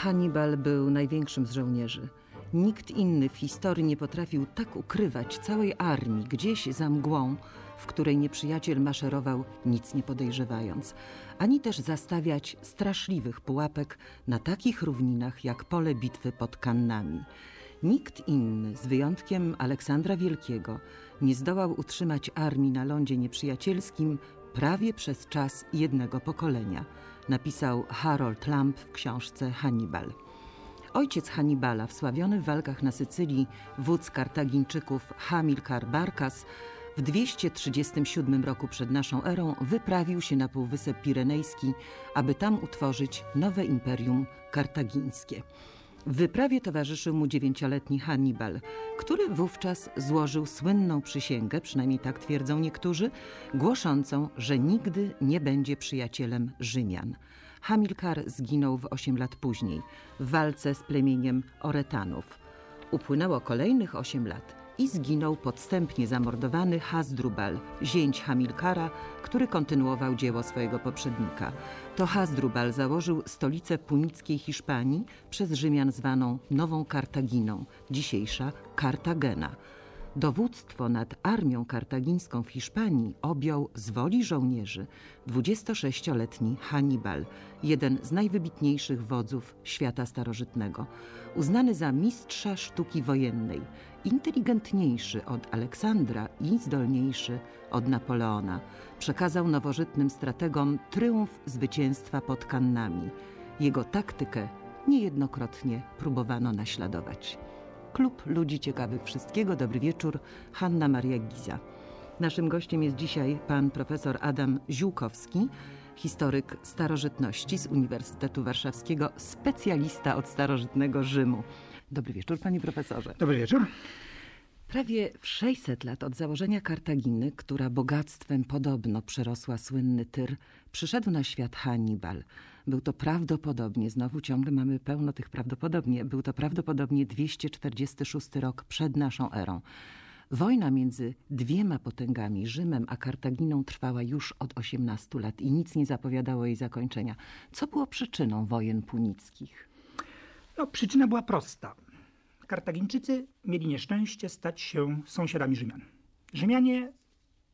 Hannibal był największym z żołnierzy. Nikt inny w historii nie potrafił tak ukrywać całej armii gdzieś za mgłą, w której nieprzyjaciel maszerował, nic nie podejrzewając, ani też zastawiać straszliwych pułapek na takich równinach jak pole bitwy pod Kannami. Nikt inny, z wyjątkiem Aleksandra Wielkiego, nie zdołał utrzymać armii na lądzie nieprzyjacielskim prawie przez czas jednego pokolenia, napisał Harold Lamb w książce Hannibal. Ojciec Hannibala, wsławiony w walkach na Sycylii, wódz Kartagińczyków Hamilkar Barkas, w 237 roku przed naszą erą wyprawił się na Półwysep Pirenejski, aby tam utworzyć nowe imperium kartagińskie. W wyprawie towarzyszył mu dziewięcioletni Hannibal, który wówczas złożył słynną przysięgę, przynajmniej tak twierdzą niektórzy, głoszącą, że nigdy nie będzie przyjacielem Rzymian. Hamilkar zginął w 8 lat później w walce z plemieniem Oretanów. Upłynęło kolejnych 8 lat i zginął podstępnie zamordowany Hasdrubal, zięć Hamilkara, który kontynuował dzieło swojego poprzednika. To Hasdrubal założył stolicę punickiej Hiszpanii, przez Rzymian zwaną Nową Kartaginą, dzisiejsza Kartagena. Dowództwo nad armią kartagińską w Hiszpanii objął z woli żołnierzy 26-letni Hannibal, jeden z najwybitniejszych wodzów świata starożytnego. Uznany za mistrza sztuki wojennej, inteligentniejszy od Aleksandra i zdolniejszy od Napoleona, przekazał nowożytnym strategom tryumf zwycięstwa pod Kannami. Jego taktykę niejednokrotnie próbowano naśladować. Klub Ludzi Ciekawych Wszystkiego. Dobry wieczór. Hanna Maria Giza. Naszym gościem jest dzisiaj pan profesor Adam Ziółkowski, historyk starożytności z Uniwersytetu Warszawskiego, specjalista od starożytnego Rzymu. Dobry wieczór, panie profesorze. Dobry wieczór. Prawie w 600 lat od założenia Kartaginy, która bogactwem podobno przerosła słynny Tyr, przyszedł na świat Hannibal. Był to prawdopodobnie, znowu ciągle mamy pełno tych prawdopodobnie, był to prawdopodobnie 246 rok przed naszą erą. Wojna między dwiema potęgami, Rzymem a Kartaginą, trwała już od 18 lat i nic nie zapowiadało jej zakończenia. Co było przyczyną wojen punickich? No, przyczyna była prosta. Kartagińczycy mieli nieszczęście stać się sąsiadami Rzymian. Rzymianie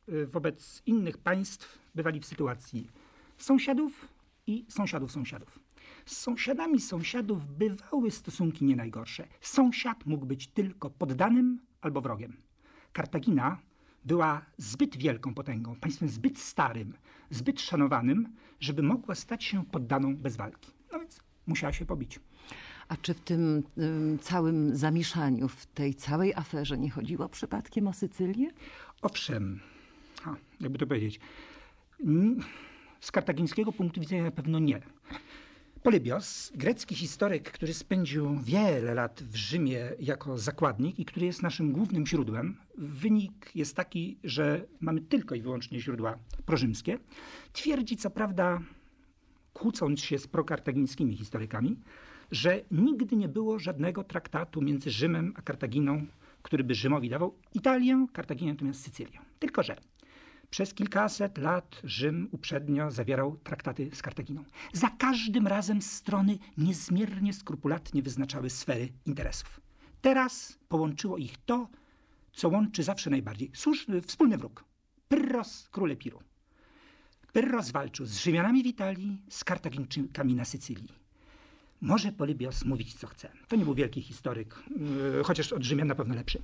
y, wobec innych państw bywali w sytuacji sąsiadów i sąsiadów sąsiadów. Z sąsiadami sąsiadów bywały stosunki nie najgorsze. Sąsiad mógł być tylko poddanym albo wrogiem. Kartagina była zbyt wielką potęgą, państwem zbyt starym, zbyt szanowanym, żeby mogła stać się poddaną bez walki. No więc musiała się pobić. A czy w tym ym, całym zamieszaniu, w tej całej aferze nie chodziło przypadkiem o Sycylię? Owszem, jakby to powiedzieć, z kartagińskiego punktu widzenia na pewno nie. Polybios, grecki historyk, który spędził wiele lat w Rzymie jako zakładnik i który jest naszym głównym źródłem, wynik jest taki, że mamy tylko i wyłącznie źródła prorzymskie, twierdzi co prawda, kłócąc się z prokartagińskimi historykami, że nigdy nie było żadnego traktatu między Rzymem a Kartaginą, który by Rzymowi dawał Italię, Kartaginę natomiast Sycylię. Tylko że przez kilkaset lat Rzym uprzednio zawierał traktaty z Kartaginą. Za każdym razem strony niezmiernie skrupulatnie wyznaczały sfery interesów. Teraz połączyło ich to, co łączy zawsze najbardziej. Słuszny, wspólny wróg. Pyrros, król Epiru. Pyrros walczył z Rzymianami w Italii, z Kartagińczykami na Sycylii. Może Polybios mówić, co chce. To nie był wielki historyk, yy, chociaż od Rzymian na pewno lepszy.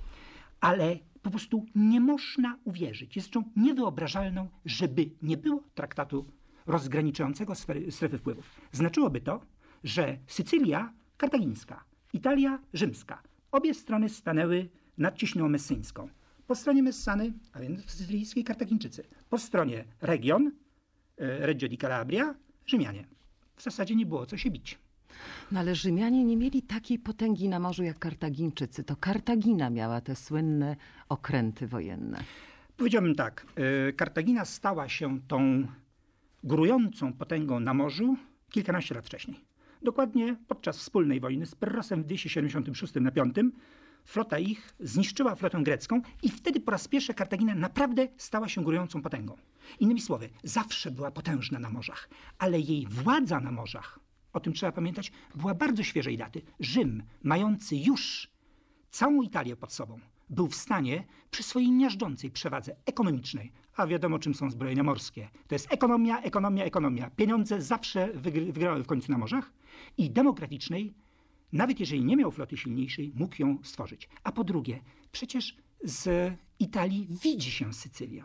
Ale po prostu nie można uwierzyć. Jest rzeczą niewyobrażalną, żeby nie było traktatu rozgraniczającego sfery, strefy wpływów. Znaczyłoby to, że Sycylia kartagińska, Italia rzymska, obie strony stanęły nad ciśnią messyńską. Po stronie Messany, a więc sycylijskiej Kartagińczycy. Po stronie region, e, Reggio di Calabria, Rzymianie. W zasadzie nie było co się bić. No ale Rzymianie nie mieli takiej potęgi na morzu jak Kartagińczycy. To Kartagina miała te słynne okręty wojenne. Powiedziałbym tak. E, Kartagina stała się tą górującą potęgą na morzu kilkanaście lat wcześniej. Dokładnie podczas wspólnej wojny z Pyrrhosem w 276 na 5 flota ich zniszczyła flotę grecką i wtedy po raz pierwszy Kartagina naprawdę stała się górującą potęgą. Innymi słowy, zawsze była potężna na morzach, ale jej władza na morzach o tym trzeba pamiętać, była bardzo świeżej daty. Rzym, mający już całą Italię pod sobą, był w stanie przy swojej miażdżącej przewadze ekonomicznej, a wiadomo czym są zbrojenia morskie, to jest ekonomia, ekonomia, ekonomia. Pieniądze zawsze wygrały w końcu na morzach i demokratycznej, nawet jeżeli nie miał floty silniejszej, mógł ją stworzyć. A po drugie, przecież z Italii widzi się Sycylię.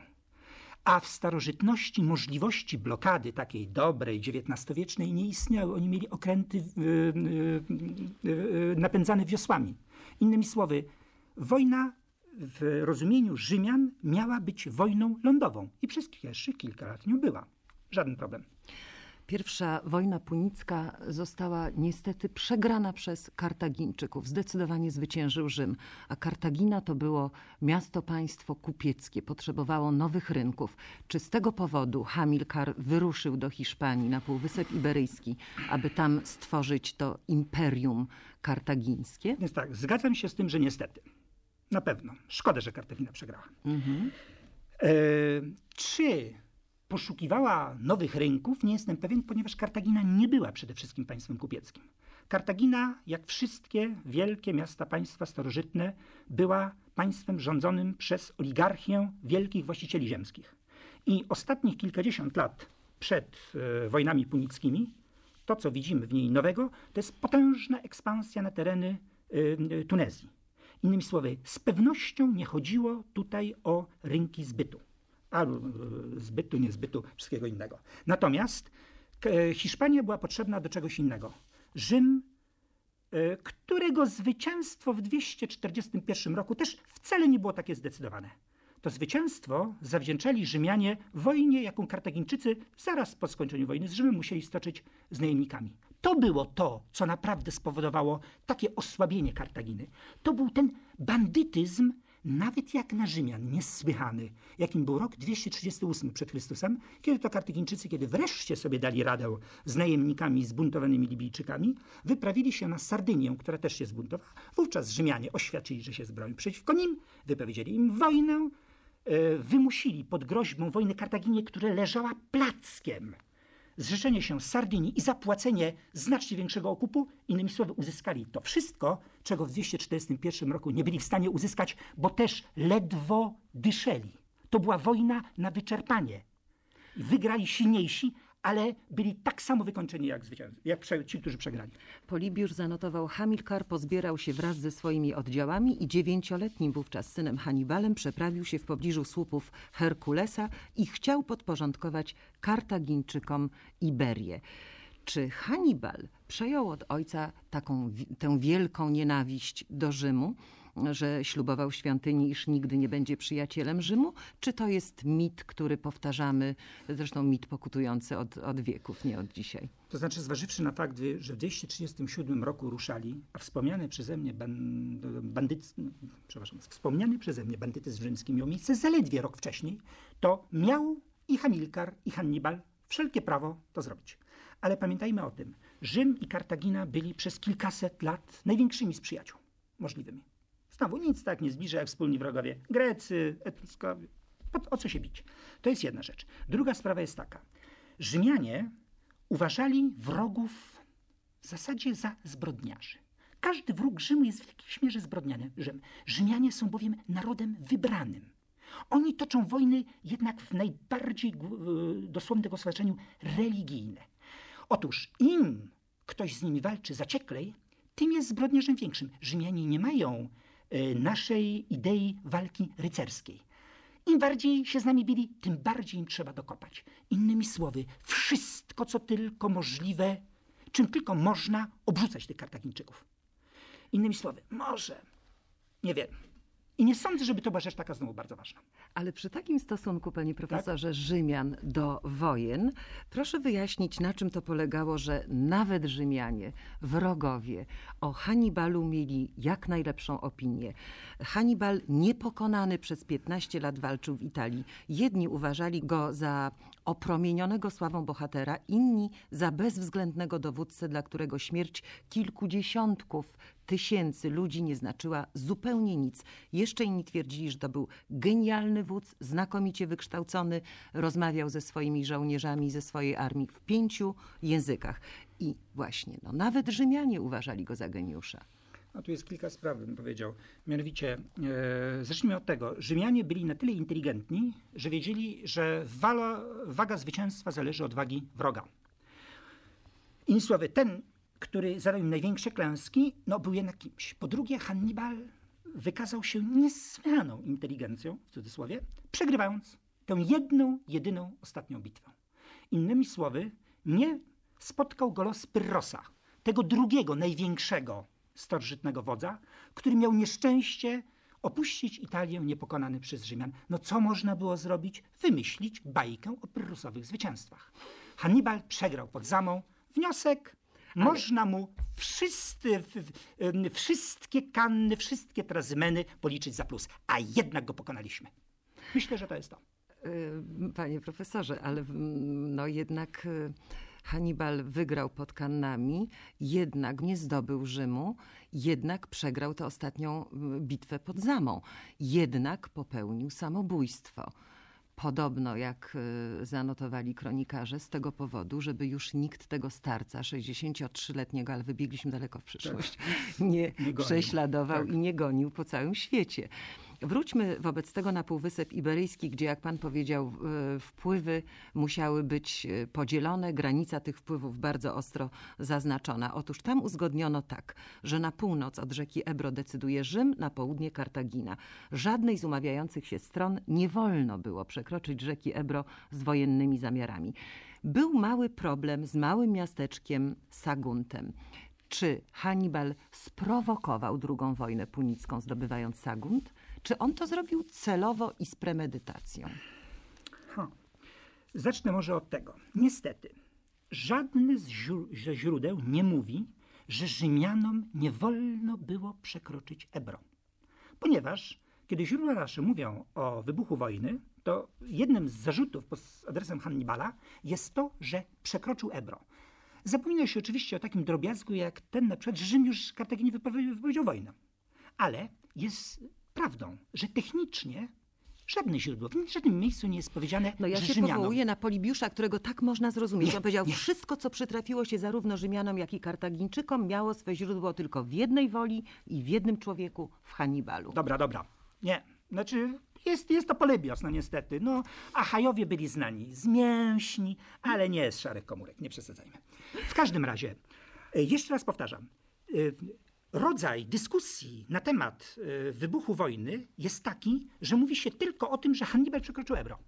A w starożytności możliwości blokady takiej dobrej, XIX-wiecznej nie istniały. Oni mieli okręty napędzane wiosłami. Innymi słowy, wojna w rozumieniu Rzymian miała być wojną lądową i przez pierwszych kilka lat nią była. Żaden problem. Pierwsza wojna punicka została niestety przegrana przez Kartagińczyków. Zdecydowanie zwyciężył Rzym, a Kartagina to było miasto-państwo kupieckie, potrzebowało nowych rynków. Czy z tego powodu Hamilkar wyruszył do Hiszpanii na Półwysep Iberyjski, aby tam stworzyć to imperium kartagińskie? Więc tak, zgadzam się z tym, że niestety. Na pewno. Szkoda, że Kartagina przegrała. Mhm. E, czy poszukiwała nowych rynków, nie jestem pewien, ponieważ Kartagina nie była przede wszystkim państwem kupieckim. Kartagina, jak wszystkie wielkie miasta państwa starożytne, była państwem rządzonym przez oligarchię wielkich właścicieli ziemskich. I ostatnich kilkadziesiąt lat przed e, wojnami punickimi, to co widzimy w niej nowego, to jest potężna ekspansja na tereny e, Tunezji. Innymi słowy, z pewnością nie chodziło tutaj o rynki zbytu albo e, zbytu, niezbytu, wszystkiego innego. Natomiast e, Hiszpania była potrzebna do czegoś innego. Rzym, e, którego zwycięstwo w 241 roku też wcale nie było takie zdecydowane. To zwycięstwo zawdzięczali Rzymianie wojnie, jaką Kartagińczycy zaraz po skończeniu wojny z Rzymem musieli stoczyć z najemnikami. To było to, co naprawdę spowodowało takie osłabienie Kartaginy. To był ten bandytyzm, nawet jak na Rzymian, niesłychany, jakim był rok 238 przed Chrystusem, kiedy to Kartygińczycy, kiedy wreszcie sobie dali radę z najemnikami zbuntowanymi Libijczykami, wyprawili się na Sardynię, która też się zbuntowała. Wówczas Rzymianie oświadczyli, że się zbroją przeciwko nim, wypowiedzieli im wojnę, e, wymusili pod groźbą wojny Kartaginie, która leżała plackiem zrzeczenie się Sardynii i zapłacenie znacznie większego okupu, innymi słowy uzyskali to wszystko, czego w 241 roku nie byli w stanie uzyskać, bo też ledwo dyszeli. To była wojna na wyczerpanie. Wygrali silniejsi, ale byli tak samo wykończeni jak, jak ci, którzy przegrali. Polibiusz zanotował, Hamilkar pozbierał się wraz ze swoimi oddziałami i dziewięcioletnim wówczas synem Hannibalem przeprawił się w pobliżu słupów Herkulesa i chciał podporządkować Kartagińczykom Iberię. Czy Hannibal przejął od ojca taką, tę wielką nienawiść do Rzymu? Że ślubował świątyni, iż nigdy nie będzie przyjacielem Rzymu? Czy to jest mit, który powtarzamy, zresztą mit pokutujący od, od wieków, nie od dzisiaj? To znaczy, zważywszy na fakt, że w 237 roku ruszali, a wspomniany przeze mnie bandytyzm, przepraszam, wspomniany przeze mnie bandytyzm rzymski miał miejsce zaledwie rok wcześniej, to miał i Hamilkar, i Hannibal wszelkie prawo to zrobić. Ale pamiętajmy o tym, Rzym i Kartagina byli przez kilkaset lat największymi z przyjaciół możliwymi. Znowu nic tak nie zbliża jak wspólni wrogowie Grecy, Etruskowie. O co się bić? To jest jedna rzecz. Druga sprawa jest taka. Rzymianie uważali wrogów w zasadzie za zbrodniarzy. Każdy wróg Rzymu jest w jakiejś mierze zbrodniarzem. Rzymianie są bowiem narodem wybranym. Oni toczą wojny jednak w najbardziej dosłownym tego religijne. Otóż im ktoś z nimi walczy zacieklej, tym jest zbrodniarzem większym. Rzymianie nie mają naszej idei walki rycerskiej. Im bardziej się z nami bili, tym bardziej im trzeba dokopać. Innymi słowy, wszystko, co tylko możliwe, czym tylko można obrzucać tych Kartagińczyków. Innymi słowy, może, nie wiem, i nie sądzę, żeby to była rzecz taka znowu bardzo ważna. Ale przy takim stosunku, panie profesorze, tak? Rzymian do wojen, proszę wyjaśnić, na czym to polegało, że nawet Rzymianie, wrogowie, o Hannibalu mieli jak najlepszą opinię. Hannibal niepokonany przez 15 lat walczył w Italii. Jedni uważali go za opromienionego sławą bohatera, inni za bezwzględnego dowódcę, dla którego śmierć kilkudziesiątków tysięcy ludzi nie znaczyła zupełnie nic. Jeszcze inni twierdzili, że to był genialny wódz, znakomicie wykształcony, rozmawiał ze swoimi żołnierzami, ze swojej armii w pięciu językach. I właśnie, no, nawet Rzymianie uważali go za geniusza. A tu jest kilka spraw, bym powiedział. Mianowicie, e, zacznijmy od tego. Rzymianie byli na tyle inteligentni, że wiedzieli, że wala, waga zwycięstwa zależy od wagi wroga. Innymi słowy, ten, który zadał im największe klęski, no był jednak kimś. Po drugie, Hannibal wykazał się niesłychaną inteligencją, w cudzysłowie, przegrywając tę jedną, jedyną ostatnią bitwę. Innymi słowy, nie spotkał go los Pyrrosa, tego drugiego, największego starożytnego wodza, który miał nieszczęście opuścić Italię niepokonany przez Rzymian. No co można było zrobić? Wymyślić bajkę o pyrrusowych zwycięstwach. Hannibal przegrał pod Zamą. Wniosek można mu wszyscy, wszystkie kanny, wszystkie trazymeny policzyć za plus, a jednak go pokonaliśmy. Myślę, że to jest to. Panie profesorze, ale no jednak y, Hannibal wygrał pod Kannami, jednak nie zdobył Rzymu, jednak przegrał tę ostatnią bitwę pod Zamą, jednak popełnił samobójstwo. Podobno, jak y, zanotowali kronikarze, z tego powodu, żeby już nikt tego starca, 63-letniego, ale wybiegliśmy daleko w przyszłość, tak. nie, nie prześladował tak. i nie gonił po całym świecie. Wróćmy wobec tego na Półwysep Iberyjski, gdzie, jak pan powiedział, e, wpływy musiały być e, podzielone, granica tych wpływów bardzo ostro zaznaczona. Otóż tam uzgodniono tak, że na północ od rzeki Ebro decyduje Rzym, na południe Kartagina. Żadnej z umawiających się stron nie wolno było przekroczyć rzeki Ebro z wojennymi zamiarami. Był mały problem z małym miasteczkiem Saguntem czy Hannibal sprowokował drugą wojnę punicką, zdobywając Sagunt, czy on to zrobił celowo i z premedytacją? Ha. Zacznę może od tego. Niestety, żadne ze źródeł nie mówi, że Rzymianom nie wolno było przekroczyć Ebro. Ponieważ, kiedy źródła nasze mówią o wybuchu wojny, to jednym z zarzutów pod adresem Hannibala jest to, że przekroczył Ebro. Zapomina się oczywiście o takim drobiazgu jak ten na przykład, że Rzym już Kartaginie wypowiedział wojnę. Ale jest prawdą, że technicznie Żadne źródło, w żadnym miejscu nie jest powiedziane, No ja że się Rzymianom... powołuję na Polibiusza, którego tak można zrozumieć. Nie, On powiedział, nie. wszystko, co przytrafiło się zarówno Rzymianom, jak i Kartagińczykom, miało swe źródło tylko w jednej woli i w jednym człowieku, w Hannibalu. Dobra, dobra. Nie. Znaczy, jest, jest to Polybios, no niestety. No, Achajowie byli znani z mięśni, ale nie z szarych komórek, nie przesadzajmy. W każdym razie, e, jeszcze raz powtarzam, e, rodzaj dyskusji na temat e, wybuchu wojny jest taki, że mówi się tylko o tym, że Hannibal przekroczył Ebro.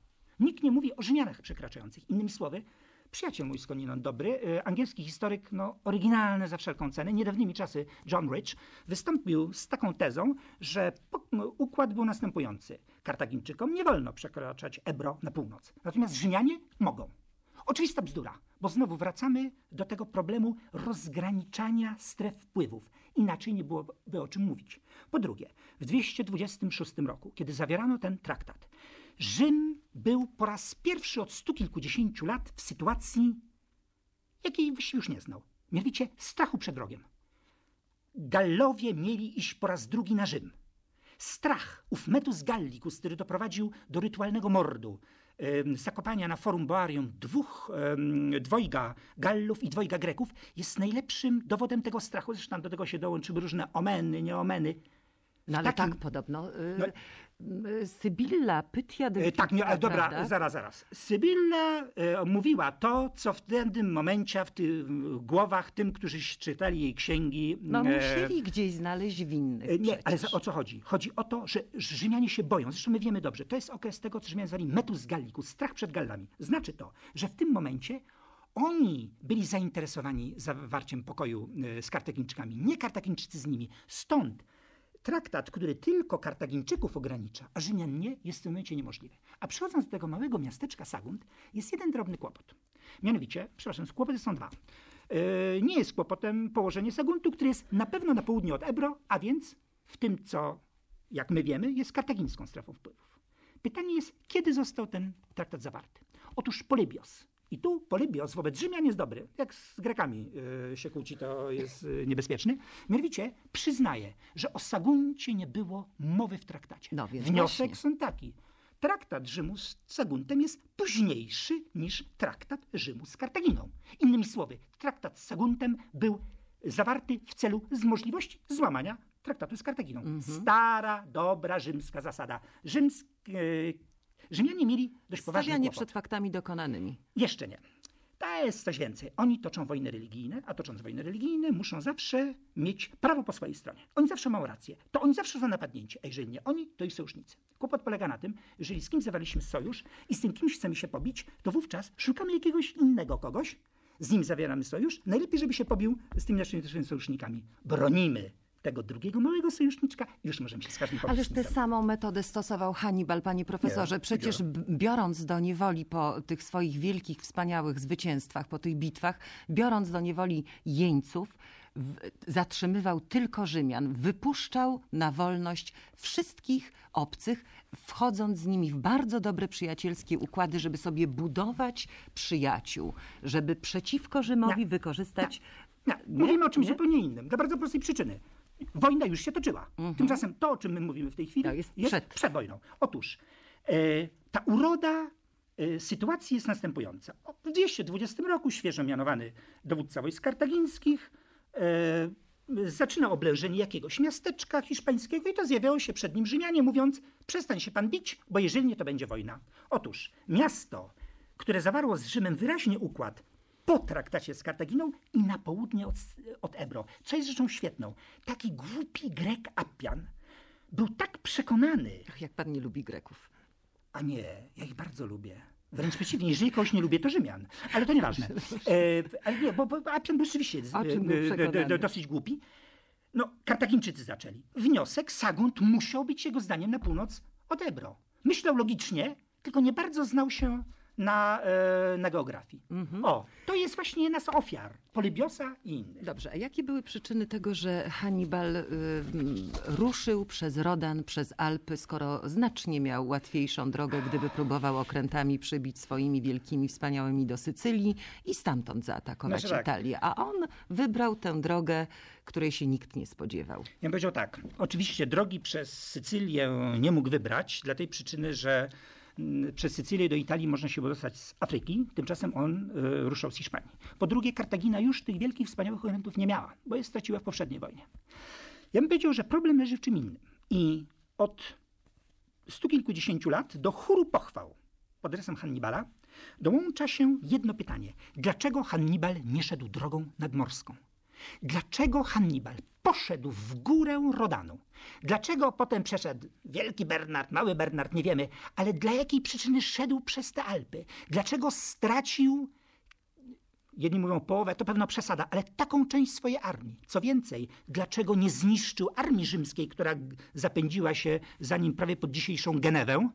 Nikt nie mówi o Rzymianach przekraczających. Innymi słowy, przyjaciel mój skądinąd dobry, e, angielski historyk, no, oryginalny za wszelką cenę, niedawnymi czasy John Rich, wystąpił z taką tezą, że układ był następujący. Kartagińczykom nie wolno przekraczać Ebro na północ, natomiast Rzymianie mogą. Oczywista bzdura, bo znowu wracamy do tego problemu rozgraniczania stref wpływów. Inaczej nie byłoby o czym mówić. Po drugie, w 226 roku, kiedy zawierano ten traktat, Rzym był po raz pierwszy od stu kilkudziesięciu lat w sytuacji, jakiej już nie znał. Mianowicie strachu przed wrogiem. Gallowie mieli iść po raz drugi na Rzym. Strach, ów metus gallicus, który doprowadził do rytualnego mordu, zakopania na forum Boarium dwóch, dwojga Gallów i dwojga Greków jest najlepszym dowodem tego strachu. Zresztą do tego się dołączyły różne omeny, nieomeny. No ale takim, tak podobno. Y, no, Sybilla Pytia de Tak, nie, dobra, prawda? zaraz, zaraz. Sybylla e, mówiła to, co w tym momencie w głowach tym, którzy czytali jej księgi. No e, musieli gdzieś znaleźć winnych. E, nie, ale za, o co chodzi? Chodzi o to, że Rzymianie się boją. Zresztą my wiemy dobrze, to jest okres tego, co Rzymianie zwali metus gallicus, strach przed Gallami. Znaczy to, że w tym momencie oni byli zainteresowani zawarciem pokoju e, z Kartagińczykami, nie Kartagińczycy z nimi. Stąd traktat, który tylko Kartagińczyków ogranicza, a Rzymian nie, jest w tym momencie niemożliwy. A przychodząc do tego małego miasteczka Sagunt, jest jeden drobny kłopot. Mianowicie, przepraszam, kłopoty są dwa. Yy, nie jest kłopotem położenie Saguntu, który jest na pewno na południe od Ebro, a więc w tym, co, jak my wiemy, jest kartagińską strefą wpływów. Pytanie jest, kiedy został ten traktat zawarty? Otóż Polybios, I tu Polybios wobec Rzymian jest dobry. Jak z Grekami y, się kłóci, to jest y, niebezpieczny. Mianowicie przyznaje, że o Saguncie nie było mowy w traktacie. No Wniosek właśnie. są taki. Traktat Rzymu z Saguntem jest późniejszy niż traktat Rzymu z Kartaginą. Innymi słowy, traktat z Saguntem był zawarty w celu z możliwości złamania traktatu z Kartaginą. Mhm. Stara, dobra rzymska zasada. Rzymsk, e, Rzymianie mieli dość poważny Stawianie kłopot. przed faktami dokonanymi. Jeszcze nie. To jest coś więcej. Oni toczą wojny religijne, a tocząc wojny religijne muszą zawsze mieć prawo po swojej stronie. Oni zawsze mają rację. To oni zawsze są napadnięci. A jeżeli nie oni, to ich sojusznicy. Kłopot polega na tym, jeżeli z kimś zawaliśmy sojusz i z tym kimś chcemy się pobić, to wówczas szukamy jakiegoś innego kogoś, z nim zawieramy sojusz. Najlepiej, żeby się pobił z tymi naszymi sojusznikami. Bronimy tego drugiego małego sojuszniczka już możemy się z każdym. Ależ tę samą metodę stosował Hannibal, panie profesorze. Nie, Przecież b- biorąc do niewoli po tych swoich wielkich, wspaniałych zwycięstwach, po tych bitwach, biorąc do niewoli jeńców, zatrzymywał tylko Rzymian, wypuszczał na wolność wszystkich obcych, wchodząc z nimi w bardzo dobre przyjacielskie układy, żeby sobie budować przyjaciół, żeby przeciwko Rzymowi Nie. wykorzystać. Nie, Nie? mówimy o czymś Nie? zupełnie innym. Dla bardzo prostej przyczyny. Wojna już się toczyła. Tymczasem to, o czym my mówimy w tej chwili, jest jest przed. przed. wojną. Otóż e, ta uroda e, sytuacji jest następująca. W 220 roku świeżo mianowany dowódca wojsk kartagińskich e, zaczyna oblężenie jakiegoś miasteczka hiszpańskiego i to zjawiało się przed nim Rzymianie, mówiąc przestań się pan bić, bo jeżeli nie, to będzie wojna. Otóż miasto, które zawarło z Rzymem wyraźnie układ po traktacie z Kartaginą i na południe od, od Ebro, co jest rzeczą świetną. Taki głupi Grek Appian był tak przekonany, Ach, jak pan nie lubi Greków. a nie, ja ich bardzo lubię. Wręcz przeciwnie, jeżeli kogoś nie lubię, to Rzymian. Ale to nieważne. E, ale nie, bo, bo Appian był rzeczywiście czym był e, e, dosyć głupi. No, Kartagińczycy zaczęli. Wniosek, Sagunt musiał być jego zdaniem na północ od Ebro. Myślał logicznie, tylko nie bardzo znał się na, e, na geografii. Mhm. O, to jest właśnie z ofiar Polybiosa i innych. Dobrze, a jakie były przyczyny tego, że Hannibal y, ruszył przez Rodan, przez Alpy, skoro znacznie miał łatwiejszą drogę, gdyby próbował okrętami przybić swoimi wielkimi, wspaniałymi do Sycylii i stamtąd zaatakować Znaczy tak. Italię? A on wybrał tę drogę, której się nikt nie spodziewał. Ja bym powiedział tak. Oczywiście drogi przez Sycylię nie mógł wybrać, dla tej przyczyny, że przez Sycylię do Italii można się dostać z Afryki, tymczasem on y, ruszał z Hiszpanii. Po drugie, Kartagina już tych wielkich, wspaniałych okrętów nie miała, bo je straciła w poprzedniej wojnie. Ja bym powiedział, że problem leży w czym innym. I od stu kilkudziesięciu lat do chóru pochwał pod adresem Hannibala dołącza się jedno pytanie. Dlaczego Hannibal nie szedł drogą nadmorską? Dlaczego Hannibal poszedł w górę Rodanu? Dlaczego potem przeszedł Wielki Bernard, Mały Bernard, nie wiemy, ale dla jakiej przyczyny szedł przez te Alpy? Dlaczego stracił jedni mówią połowę, to pewna przesada, ale taką część swojej armii. Co więcej, dlaczego nie zniszczył armii rzymskiej, która zapędziła się za nim prawie pod dzisiejszą Genewę?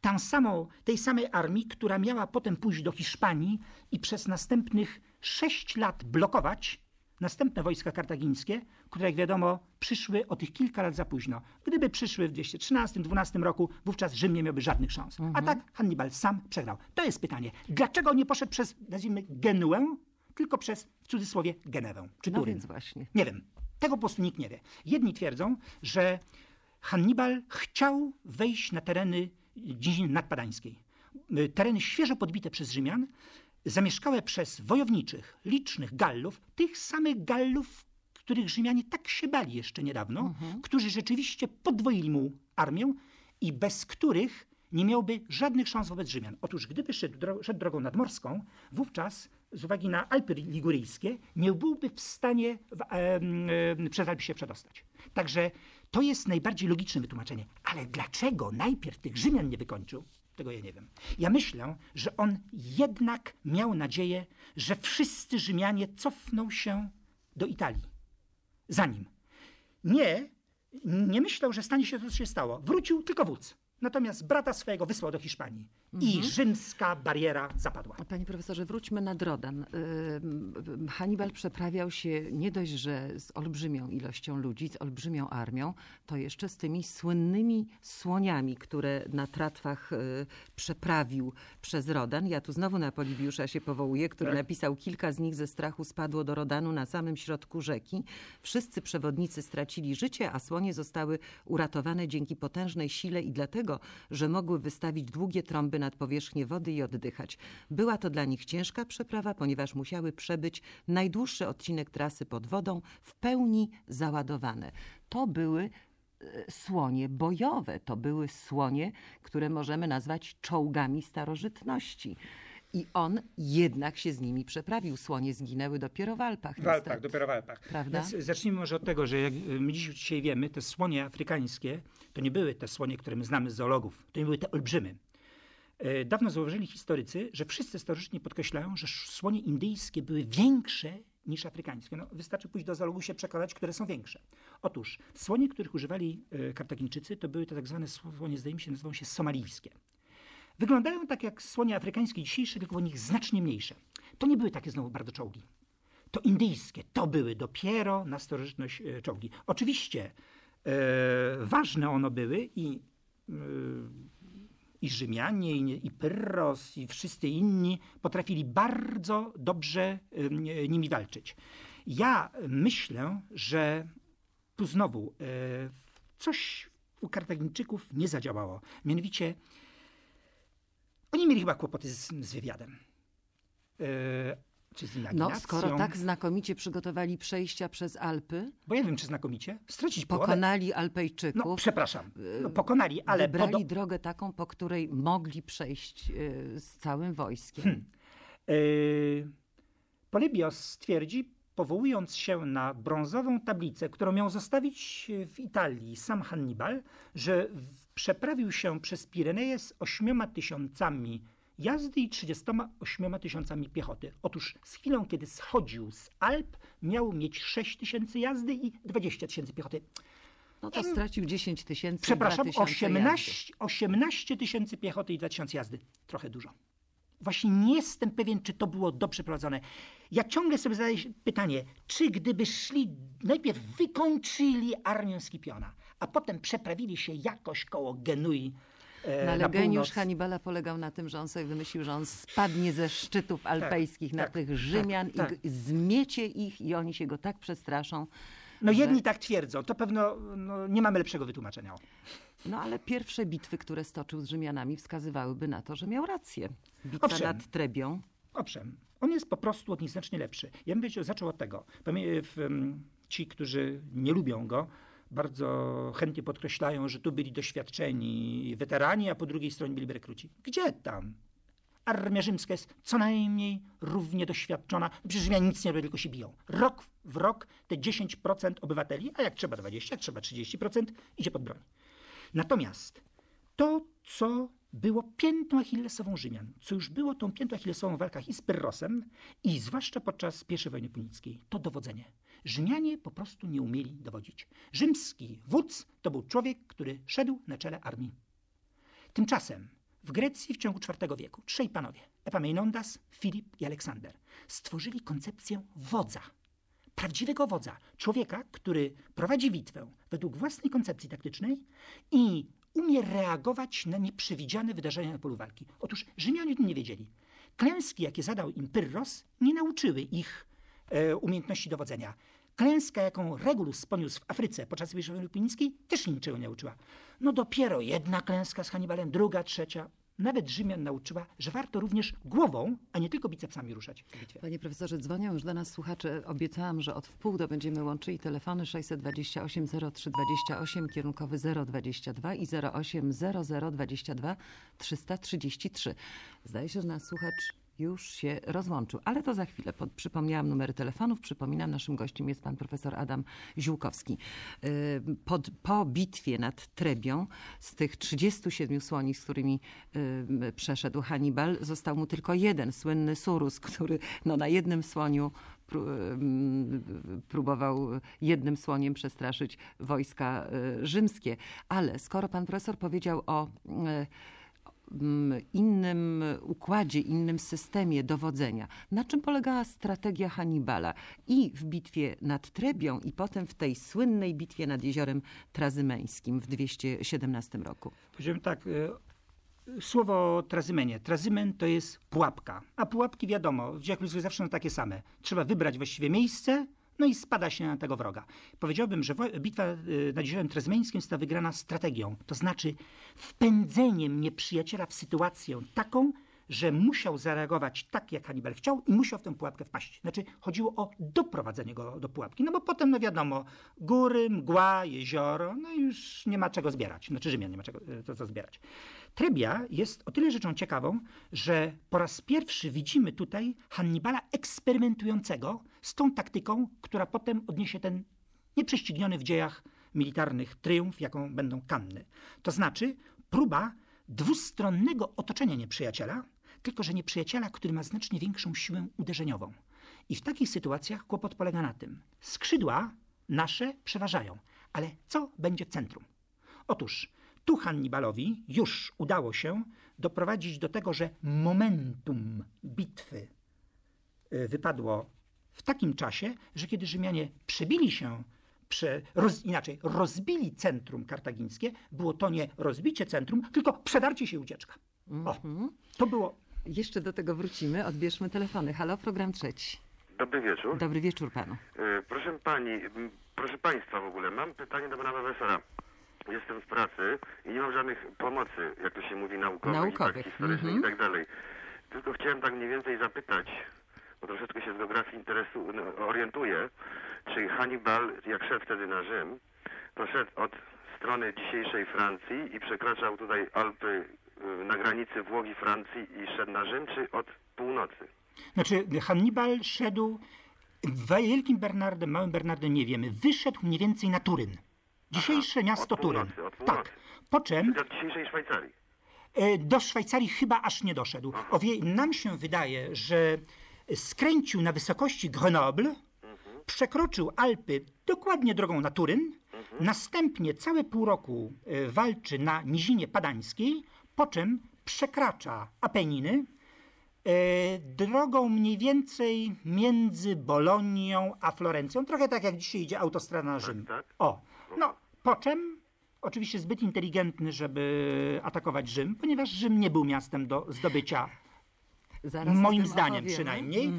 Tą samą, tej samej armii, która miała potem pójść do Hiszpanii i przez następnych sześć lat blokować następne wojska kartagińskie, które jak wiadomo przyszły o tych kilka lat za późno. Gdyby przyszły w 213-12 roku, wówczas Rzym nie miałby żadnych szans. A tak Hannibal sam przegrał. To jest pytanie. Dlaczego nie poszedł przez, nazwijmy, Genuę, tylko przez, w cudzysłowie, Genewę czy No Turyn? więc właśnie. Nie wiem. Tego po prostu nikt nie wie. Jedni twierdzą, że Hannibal chciał wejść na tereny dziedziny nadpadańskiej. Tereny świeżo podbite przez Rzymian, zamieszkałe przez wojowniczych, licznych Gallów, tych samych Gallów, których Rzymianie tak się bali jeszcze niedawno, którzy rzeczywiście podwoili mu armię i bez których nie miałby żadnych szans wobec Rzymian. Otóż gdyby szedł, dro- szedł drogą nadmorską, wówczas z uwagi na Alpy Liguryjskie nie byłby w stanie w, przez Alpy się przedostać. Także to jest najbardziej logiczne wytłumaczenie. Ale dlaczego najpierw tych Rzymian nie wykończył? Tego ja nie wiem. Ja myślę, że on jednak miał nadzieję, że wszyscy Rzymianie cofną się do Italii. Za nim. Nie, nie myślał, że stanie się to, co się stało. Wrócił tylko wódz. Natomiast brata swojego wysłał do Hiszpanii. I rzymska bariera zapadła. Panie profesorze, wróćmy nad Rodan. Ym, Hannibal przeprawiał się nie dość, że z olbrzymią ilością ludzi, z olbrzymią armią, to jeszcze z tymi słynnymi słoniami, które na tratwach y, przeprawił przez Rodan. Ja tu znowu na Polibiusza się powołuję, który Tak. napisał, kilka z nich ze strachu spadło do Rodanu na samym środku rzeki. Wszyscy przewodnicy stracili życie, a słonie zostały uratowane dzięki potężnej sile i dlatego, że mogły wystawić długie trąby nad powierzchnię wody i oddychać. Była to dla nich ciężka przeprawa, ponieważ musiały przebyć najdłuższy odcinek trasy pod wodą, w pełni załadowane. To były e, słonie bojowe, to były słonie, które możemy nazwać czołgami starożytności. I on jednak się z nimi przeprawił. Słonie zginęły dopiero w Alpach. W Alpach, dopiero w Alpach. Prawda? Więc zacznijmy może od tego, że jak my dziś dzisiaj wiemy, te słonie afrykańskie to nie były te słonie, które my znamy z zoologów. To nie były te olbrzymy. E, Dawno zauważyli historycy, że wszyscy starożytni podkreślają, że słonie indyjskie były większe niż afrykańskie. No, wystarczy pójść do zoologu i się przekonać, które są większe. Otóż słonie, których używali e, Kartagińczycy, to były te tak zwane słonie, zdaje mi się, nazywają się somalijskie. Wyglądają tak jak słonie afrykańskie dzisiejsze, tylko u nich znacznie mniejsze. To nie były takie znowu bardzo czołgi. To indyjskie, to były dopiero na starożytność e, czołgi. Oczywiście e, ważne one były i, e, i Rzymianie, i, i i wszyscy inni potrafili bardzo dobrze e, nimi walczyć. Ja myślę, że tu znowu e, coś u Kartagińczyków nie zadziałało. Mianowicie oni mieli chyba kłopoty z, z wywiadem. Czy z No, skoro tak znakomicie przygotowali przejścia przez Alpy, Bo ja wiem, czy znakomicie. Stracić połowę. pokonali Alpejczyków, No, przepraszam. No, pokonali, ale wybrali podo- drogę taką, po której mogli przejść e, z całym wojskiem. Hmm. Yy, Polybios twierdzi, powołując się na brązową tablicę, którą miał zostawić w Italii sam Hannibal, że przeprawił się przez Pireneje z ośmioma tysiącami jazdy i 38 tysiącami piechoty. Otóż z chwilą, kiedy schodził z Alp, miał mieć 6 tysięcy jazdy i 20 tysięcy piechoty. No to stracił 10 tysięcy. Przepraszam, 2000 jazdy. 18 18 tysięcy piechoty i 2000 jazdy. Trochę dużo. Właśnie nie jestem pewien, czy to było dobrze prowadzone. Ja ciągle sobie zadaję pytanie, czy gdyby szli, najpierw wykończyli armię Skipiona, a potem przeprawili się jakoś koło Genui No, ale na geniusz północ. Hannibala polegał na tym, że on sobie wymyślił, że on spadnie ze szczytów alpejskich na tak, tych tak, Rzymian tak. i zmiecie ich i oni się go tak przestraszą. No że- jedni tak twierdzą, to pewno no, nie mamy lepszego wytłumaczenia. No ale pierwsze bitwy, które stoczył z Rzymianami wskazywałyby na to, że miał rację. Bitwa Owszem. nad Trebią. Owszem, on jest po prostu od nich znacznie lepszy. Ja bym powiedział, zaczął od tego. Em, Ci, którzy nie lubią go, bardzo chętnie podkreślają, że tu byli doświadczeni weterani, a po drugiej stronie byli rekruci. Gdzie tam? Armia rzymska jest co najmniej równie doświadczona. Przecież Rzymianie nic nie robią, tylko się biją. Rok w rok te 10% obywateli, a jak trzeba 20, jak trzeba 30%, idzie pod broń. Natomiast to, co było piętą achillesową Rzymian, co już było tą piętą achillesową w walkach i z Pyrrhosem, i zwłaszcza podczas I wojny punickiej, to dowodzenie. Rzymianie po prostu nie umieli dowodzić. Rzymski wódz to był człowiek, który szedł na czele armii. Tymczasem w Grecji w ciągu IV wieku trzej panowie, Epaminondas, Filip i Aleksander, stworzyli koncepcję wodza. Prawdziwego wodza, człowieka, który prowadzi bitwę według własnej koncepcji taktycznej i umie reagować na nieprzewidziane wydarzenia na polu walki. Otóż Rzymianie nie wiedzieli. Klęski, jakie zadał im Pyrrhos, nie nauczyły ich e, umiejętności dowodzenia. Klęska, jaką Regulus poniósł w Afryce podczas wojny punickiej, też niczego nie nauczyła. No dopiero jedna klęska z Hannibalem, druga, trzecia. Nawet Rzymian nauczyła, że warto również głową, a nie tylko bicepsami ruszać w bitwie. Panie profesorze, dzwonią już do nas słuchacze. Obiecałam, że od wpół do będziemy łączyli telefony 628 0328, kierunkowy 022 i 08 0022 333. Zdaje się, że nasz słuchacz już się rozłączył, ale to za chwilę. Pod, przypomniałam numery telefonów. Przypominam, naszym gościem jest pan profesor Adam Ziółkowski. Yy, Pod, po bitwie nad Trebią z tych 37 słoni, z którymi yy, przeszedł Hannibal, został mu tylko jeden, słynny Surus, który no, na jednym słoniu ym, próbował jednym słoniem przestraszyć wojska y, rzymskie. Ale skoro pan profesor powiedział o y, innym układzie, innym systemie dowodzenia. Na czym polegała strategia Hannibala i w bitwie nad Trebią, i potem w tej słynnej bitwie nad jeziorem Trazymeńskim w 217 roku? Powiedziałem tak, e, słowo trazymenie. Trazymen to jest pułapka, a pułapki wiadomo, w dziejach ludzkich zawsze są takie same. Trzeba wybrać właściwie miejsce, no i spada się na tego wroga. Powiedziałbym, że bitwa y, nad Jeziorem Trezmeńskim została wygrana strategią, to znaczy wpędzeniem nieprzyjaciela w sytuację taką, że musiał zareagować tak, jak Hannibal chciał i musiał w tę pułapkę wpaść. Znaczy chodziło o doprowadzenie go do pułapki, no bo potem, no wiadomo, góry, mgła, jezioro, no już nie ma czego zbierać. Znaczy Rzymian nie ma czego y, to, zbierać. Trebia jest o tyle rzeczą ciekawą, że po raz pierwszy widzimy tutaj Hannibala eksperymentującego z tą taktyką, która potem odniesie ten nieprześcigniony w dziejach militarnych triumf, jaką będą Kanny. To znaczy próba dwustronnego otoczenia nieprzyjaciela, tylko że nieprzyjaciela, który ma znacznie większą siłę uderzeniową. I w takich sytuacjach kłopot polega na tym. Skrzydła nasze przeważają, ale co będzie w centrum? Otóż tu Hannibalowi już udało się doprowadzić do tego, że momentum bitwy y, wypadło w takim czasie, że kiedy Rzymianie przebili się, prze, roz, inaczej, rozbili centrum kartagińskie, było to nie rozbicie centrum, tylko przedarcie się i ucieczka. O, to było Jeszcze do tego wrócimy. Odbierzmy telefony. Halo, program trzeci. Dobry wieczór. Dobry wieczór panu. E, Proszę pani, proszę państwa w ogóle, mam pytanie do pana profesora. Jestem w pracy i nie mam żadnych pomocy, jak to się mówi, naukowych, Naukowych, i tak historycznych mhm. i tak dalej. Tylko chciałem tak mniej więcej zapytać, bo troszeczkę się z geografii interesu, no, orientuję, czy Hannibal, jak szedł wtedy na Rzym, to szedł od strony dzisiejszej Francji i przekraczał tutaj Alpy y, na granicy Włoch i Francji i szedł na Rzym, czy od północy? Znaczy, Hannibal szedł Wielkim Bernardem, Małym Bernardem nie wiemy. Wyszedł mniej więcej na Turyn. Dzisiejsze miasto od Turyn. północy, północy. Tak. Po czym Czyli od dzisiejszej Szwajcarii. e, do Szwajcarii chyba aż nie doszedł. O wie, nam się wydaje, że skręcił na wysokości Grenoble, przekroczył Alpy dokładnie drogą na Turyn, następnie całe pół roku e, walczy na Nizinie Padańskiej, po czym przekracza Apeniny, E, drogą mniej więcej między Bolonią a Florencją. Trochę tak jak dzisiaj idzie autostrada na Rzym. tak. O, no, po czym oczywiście zbyt inteligentny, żeby atakować Rzym, ponieważ Rzym nie był miastem do zdobycia, Zaraz moim zdaniem opowiemy. przynajmniej.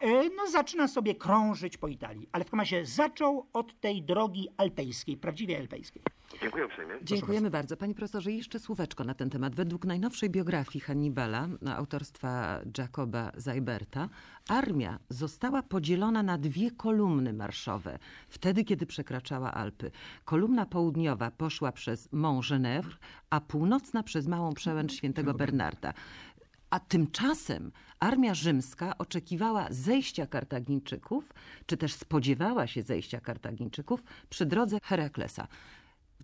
E, No, zaczyna sobie krążyć po Italii, ale w każdym razie zaczął od tej drogi alpejskiej, prawdziwie alpejskiej. Dziękuję uprzejmie. Dziękujemy bardzo. Panie profesorze, jeszcze słóweczko na ten temat. Według najnowszej biografii Hannibala, na autorstwa Jacoba Zajberta, armia została podzielona na dwie kolumny marszowe, wtedy kiedy przekraczała Alpy. Kolumna południowa poszła przez Mont Genèvre, a północna przez Małą Przełęcz Świętego Bernarda. A tymczasem armia rzymska oczekiwała zejścia Kartagińczyków, czy też spodziewała się zejścia Kartagińczyków przy drodze Heraklesa.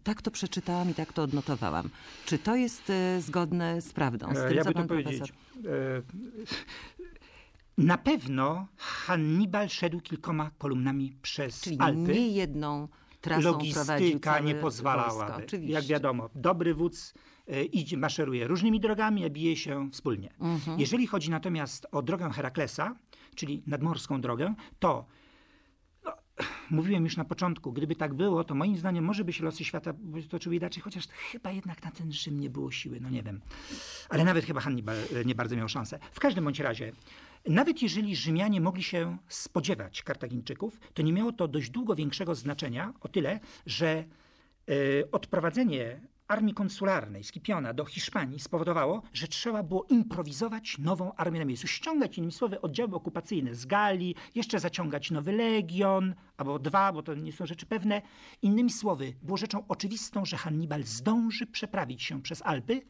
Tak to przeczytałam i tak to odnotowałam. Czy to jest e, zgodne z prawdą? Z E, tym, ja co by to pan powiedzieć. profesor... e, Na pewno Hannibal szedł kilkoma kolumnami przez Czyli Alpy. nie jedną trasą prowadził Logistyka nie pozwalałaby. Jak wiadomo, dobry wódz idzie, maszeruje różnymi drogami, a bije się wspólnie. Mhm. Jeżeli chodzi natomiast o drogę Heraklesa, czyli nadmorską drogę, to no, mówiłem już na początku, gdyby tak było, to moim zdaniem może by się losy świata toczyły inaczej, chociaż chyba jednak na ten Rzym nie było siły, no nie wiem. Ale nawet chyba Hannibal e, nie bardzo miał szansę. W każdym bądź razie, nawet jeżeli Rzymianie mogli się spodziewać Kartagińczyków, to nie miało to dość długo większego znaczenia, o tyle, że e, odprowadzenie armii konsularnej Scipiona do Hiszpanii spowodowało, że trzeba było improwizować nową armię na miejscu. Ściągać, innymi słowy, oddziały okupacyjne z Galii, jeszcze zaciągać nowy legion, albo dwa, bo to nie są rzeczy pewne. Innymi słowy, było rzeczą oczywistą, że Hannibal zdąży przeprawić się przez Alpy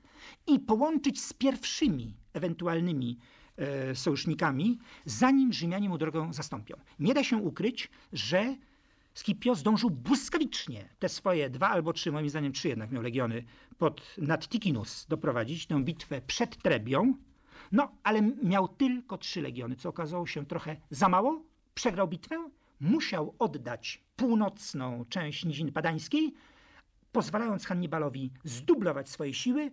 i połączyć z pierwszymi ewentualnymi e, sojusznikami, zanim Rzymianie mu drogę zastąpią. Nie da się ukryć, że Scipio zdążył błyskawicznie te swoje dwa albo trzy, moim zdaniem trzy jednak miał legiony, pod nad Ticinus doprowadzić, tę bitwę przed Trebią. No, ale miał tylko trzy legiony, co okazało się trochę za mało. Przegrał bitwę, musiał oddać północną część Niziny Padańskiej, pozwalając Hannibalowi zdublować swoje siły,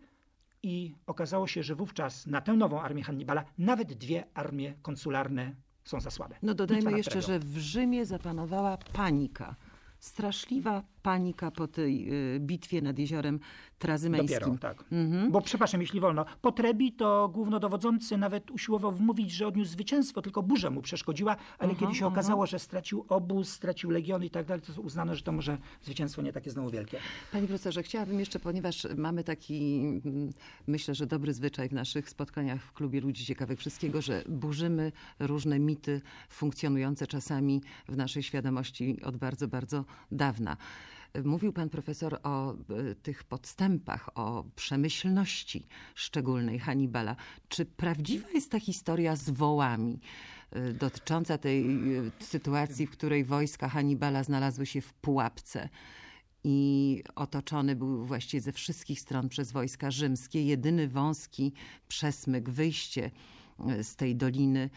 i okazało się, że wówczas na tę nową armię Hannibala nawet dwie armie konsularne są za słabe. No dodajmy jeszcze, że w Rzymie zapanowała panika. Straszliwa panika po tej y, bitwie nad jeziorem Trazymeńskim. Dopiero, tak. Mhm. Bo przepraszam, jeśli wolno. Po Trebi to głównodowodzący nawet usiłował wmówić, że odniósł zwycięstwo, tylko burza mu przeszkodziła, ale Aha, kiedy się aha. okazało, że stracił obóz, stracił legiony i tak dalej, to uznano, że to może zwycięstwo nie takie znowu wielkie. Panie profesorze, chciałabym jeszcze, ponieważ mamy taki, mm, myślę, że dobry zwyczaj w naszych spotkaniach w klubie Ludzi Ciekawych Wszystkiego, że burzymy różne mity funkcjonujące czasami w naszej świadomości od bardzo, bardzo dawna. Mówił pan profesor o e, tych podstępach, o przemyślności szczególnej Hannibala. Czy prawdziwa jest ta historia z wołami? e, Dotycząca tej e, sytuacji, w której wojska Hannibala znalazły się w pułapce i otoczony był właściwie ze wszystkich stron przez wojska rzymskie. Jedyny wąski przesmyk, wyjście z tej doliny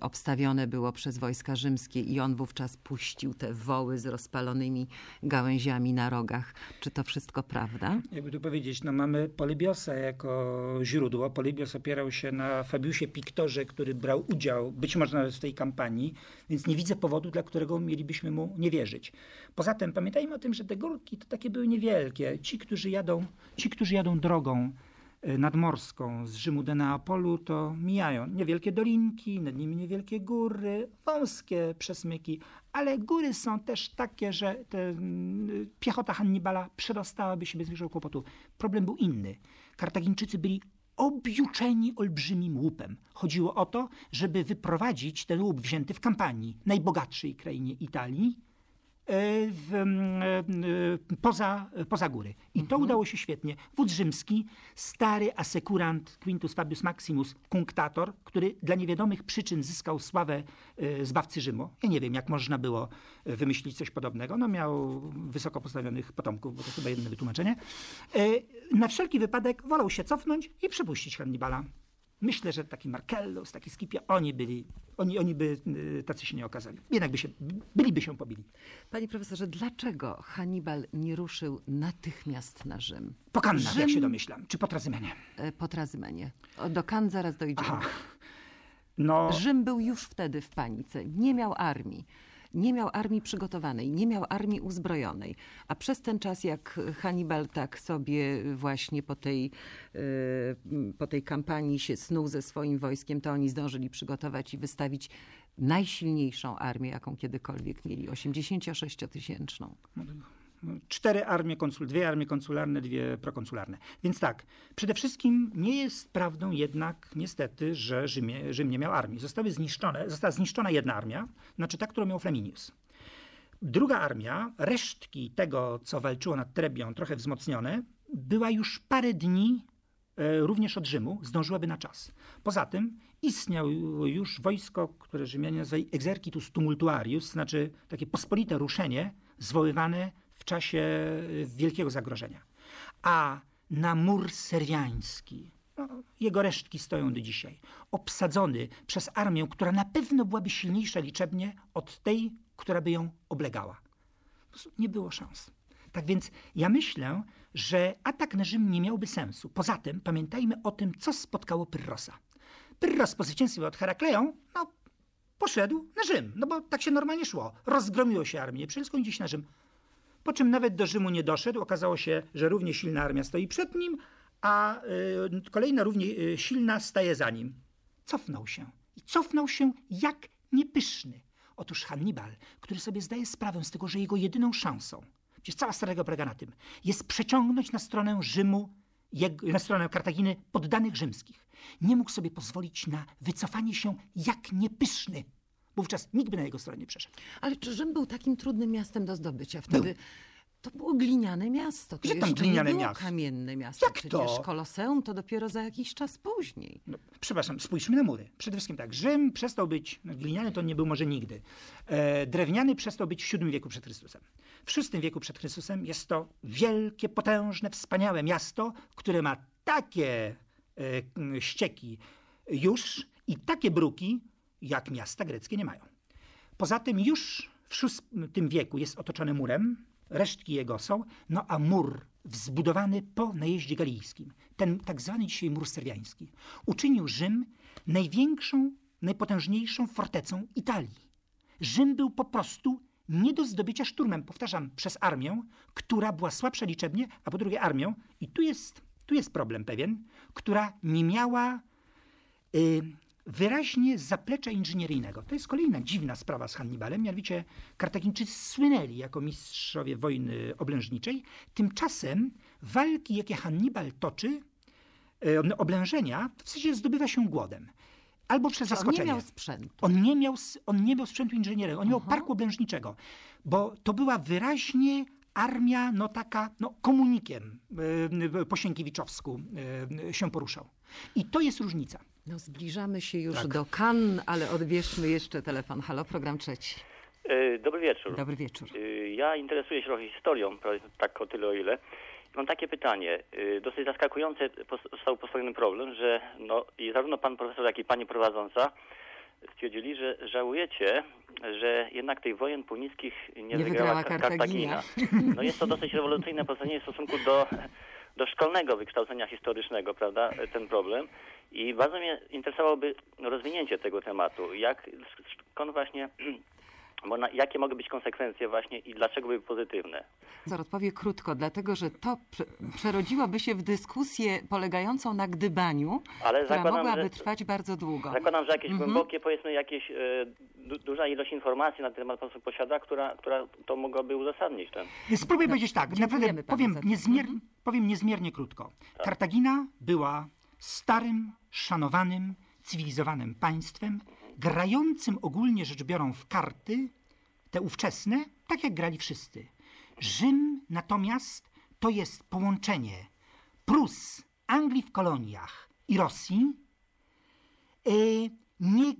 obstawione było przez wojska rzymskie i on wówczas puścił te woły z rozpalonymi gałęziami na rogach. Czy to wszystko prawda? Jakby tu powiedzieć, no mamy Polybiosa jako źródło. Polybios opierał się na Fabiusie Piktorze, który brał udział być może nawet w tej kampanii, więc nie widzę powodu, dla którego mielibyśmy mu nie wierzyć. Poza tym pamiętajmy o tym, że te górki to takie były niewielkie. Ci, którzy jadą, ci, którzy jadą drogą nadmorską z Rzymu do Neapolu, to mijają niewielkie dolinki, nad nimi niewielkie góry, wąskie przesmyki, ale góry są też takie, że te, mm, piechota Hannibala przedostałaby się bez większego kłopotu. Problem był inny. Kartagińczycy byli objuczeni olbrzymim łupem. Chodziło o to, żeby wyprowadzić ten łup wzięty w kampanii, najbogatszej krainie Italii, e, w, mm, e, poza, poza góry. I to udało się świetnie. Wódz rzymski, stary asekurant Quintus Fabius Maximus, kunktator, który dla niewiadomych przyczyn zyskał sławę e, zbawcy Rzymu. Ja nie wiem, jak można było e, wymyślić coś podobnego. No miał wysoko postawionych potomków, bo to chyba jedno wytłumaczenie. E, Na wszelki wypadek wolał się cofnąć i przepuścić Hannibala. Myślę, że taki Marcellus, taki Scipio, oni byli, oni, oni by y, tacy się nie okazali. Jednak by się, byliby się pobili. Panie profesorze, dlaczego Hannibal nie ruszył natychmiast na Rzym? Po Kannach, jak Rzym- się domyślam, czy po Trazymenie. E, Po Trazymenie. Do Kan zaraz dojdziemy. Aha. No, Rzym był już wtedy w panice. Nie miał armii. Nie miał armii przygotowanej, nie miał armii uzbrojonej. A przez ten czas, jak Hannibal tak sobie właśnie po tej, e, po tej kampanii się snuł ze swoim wojskiem, to oni zdążyli przygotować i wystawić najsilniejszą armię, jaką kiedykolwiek mieli, 86-tysięczną. Cztery armie konsul, dwie armie konsularne, dwie prokonsularne. Więc tak, przede wszystkim nie jest prawdą jednak niestety, że Rzymie, Rzym nie miał armii. Zostały zniszczone, została zniszczona jedna armia, znaczy ta, którą miał Flaminius. Druga armia, resztki tego, co walczyło nad Trebią, trochę wzmocnione, była już parę dni e, również od Rzymu, zdążyłaby na czas. Poza tym istniało już wojsko, które Rzymianie nazwali exercitus tumultuarius, znaczy takie pospolite ruszenie zwoływane w czasie e, wielkiego zagrożenia. A na mur serwiański, no, jego resztki stoją do dzisiaj, obsadzony przez armię, która na pewno byłaby silniejsza liczebnie od tej, która by ją oblegała. Nie było szans. Tak więc ja myślę, że atak na Rzym nie miałby sensu. Poza tym pamiętajmy o tym, co spotkało Pyrrosa. Pyrros po zwycięstwie od Herakleją, no, poszedł na Rzym, no bo tak się normalnie szło. Rozgromiło się armię, wszystko gdzieś na Rzym. Po czym nawet do Rzymu nie doszedł. Okazało się, że równie silna armia stoi przed nim, a y, kolejna równie y, silna staje za nim. Cofnął się. I cofnął się jak niepyszny. Otóż Hannibal, który sobie zdaje sprawę z tego, że jego jedyną szansą, przecież cała starego polega na tym, jest przeciągnąć na stronę Rzymu, na stronę Kartaginy poddanych rzymskich. Nie mógł sobie pozwolić na wycofanie się jak niepyszny. Wówczas nikt by na jego stronę nie przeszedł. Ale czy Rzym był takim trudnym miastem do zdobycia wtedy? To było gliniane miasto. To Gdzie tam gliniane nie było miasto? kamienne miasto. Jak to? Przecież Koloseum to dopiero za jakiś czas później. No, przepraszam, spójrzmy na mury. Przede wszystkim tak, Rzym przestał być, no, gliniany to nie był może nigdy, e, drewniany przestał być w VII wieku przed Chrystusem. W VI wieku przed Chrystusem jest to wielkie, potężne, wspaniałe miasto, które ma takie e, ścieki już i takie bruki, jak miasta greckie nie mają. Poza tym już w VI wieku jest otoczone murem, resztki jego są, no a mur zbudowany po najeździe galijskim, ten tak zwany dzisiaj mur serwiański, uczynił Rzym największą, najpotężniejszą fortecą Italii. Rzym był po prostu nie do zdobycia szturmem, powtarzam, przez armię, która była słabsza liczebnie, a po drugie armią, i tu jest, tu jest problem pewien, która nie miała y, wyraźnie zaplecza inżynieryjnego. To jest kolejna dziwna sprawa z Hannibalem, mianowicie Kartagińczycy słynęli jako mistrzowie wojny oblężniczej. Tymczasem walki, jakie Hannibal toczy, y, oblężenia, w sensie zdobywa się głodem. Albo przez On zaskoczenie. nie miał sprzętu. On nie miał, on nie miał sprzętu inżyniernego, on nie miał parku oblężniczego, bo to była wyraźnie armia, no taka, no komunikiem y, po Sienkiewiczowisku y, się poruszał. I to jest różnica. No, zbliżamy się już Tak. do Cannes, ale odbierzmy jeszcze telefon. Halo, program trzeci. E, Dobry wieczór. Dobry wieczór. E, Ja interesuję się trochę historią, tak o tyle o ile. Mam takie pytanie. E, Dosyć zaskakujący pos- został postawiony problem, że no, i zarówno pan profesor, jak i pani prowadząca stwierdzili, że żałujecie, że jednak tych wojen punickich nie, Nie wygrała wygrała Ka- Kartagina. No jest to dosyć rewolucyjne postawienie w stosunku do, do szkolnego wykształcenia historycznego, prawda, ten problem. I bardzo mnie interesowałoby rozwinięcie tego tematu. Jak, skąd właśnie, można, jakie mogą być konsekwencje właśnie i dlaczego były pozytywne? Zor odpowie krótko, dlatego że to prze- przerodziłoby się w dyskusję polegającą na gdybaniu, Ale która zakładam, mogłaby że- trwać bardzo długo. Zakładam, że jakieś Mhm. głębokie, powiedzmy, jakieś e, du, duża ilość informacji na ten temat po posiada, która, która to mogłaby uzasadnić ten. Spróbuję powiedzieć tak, No, naprawdę powiem, niezmier- Mhm. powiem niezmiernie krótko. Kartagina była starym, szanowanym, cywilizowanym państwem, grającym ogólnie rzecz biorąc w karty, te ówczesne, tak jak grali wszyscy. Rzym natomiast to jest połączenie Prus, Anglii w koloniach i Rosji, y, nie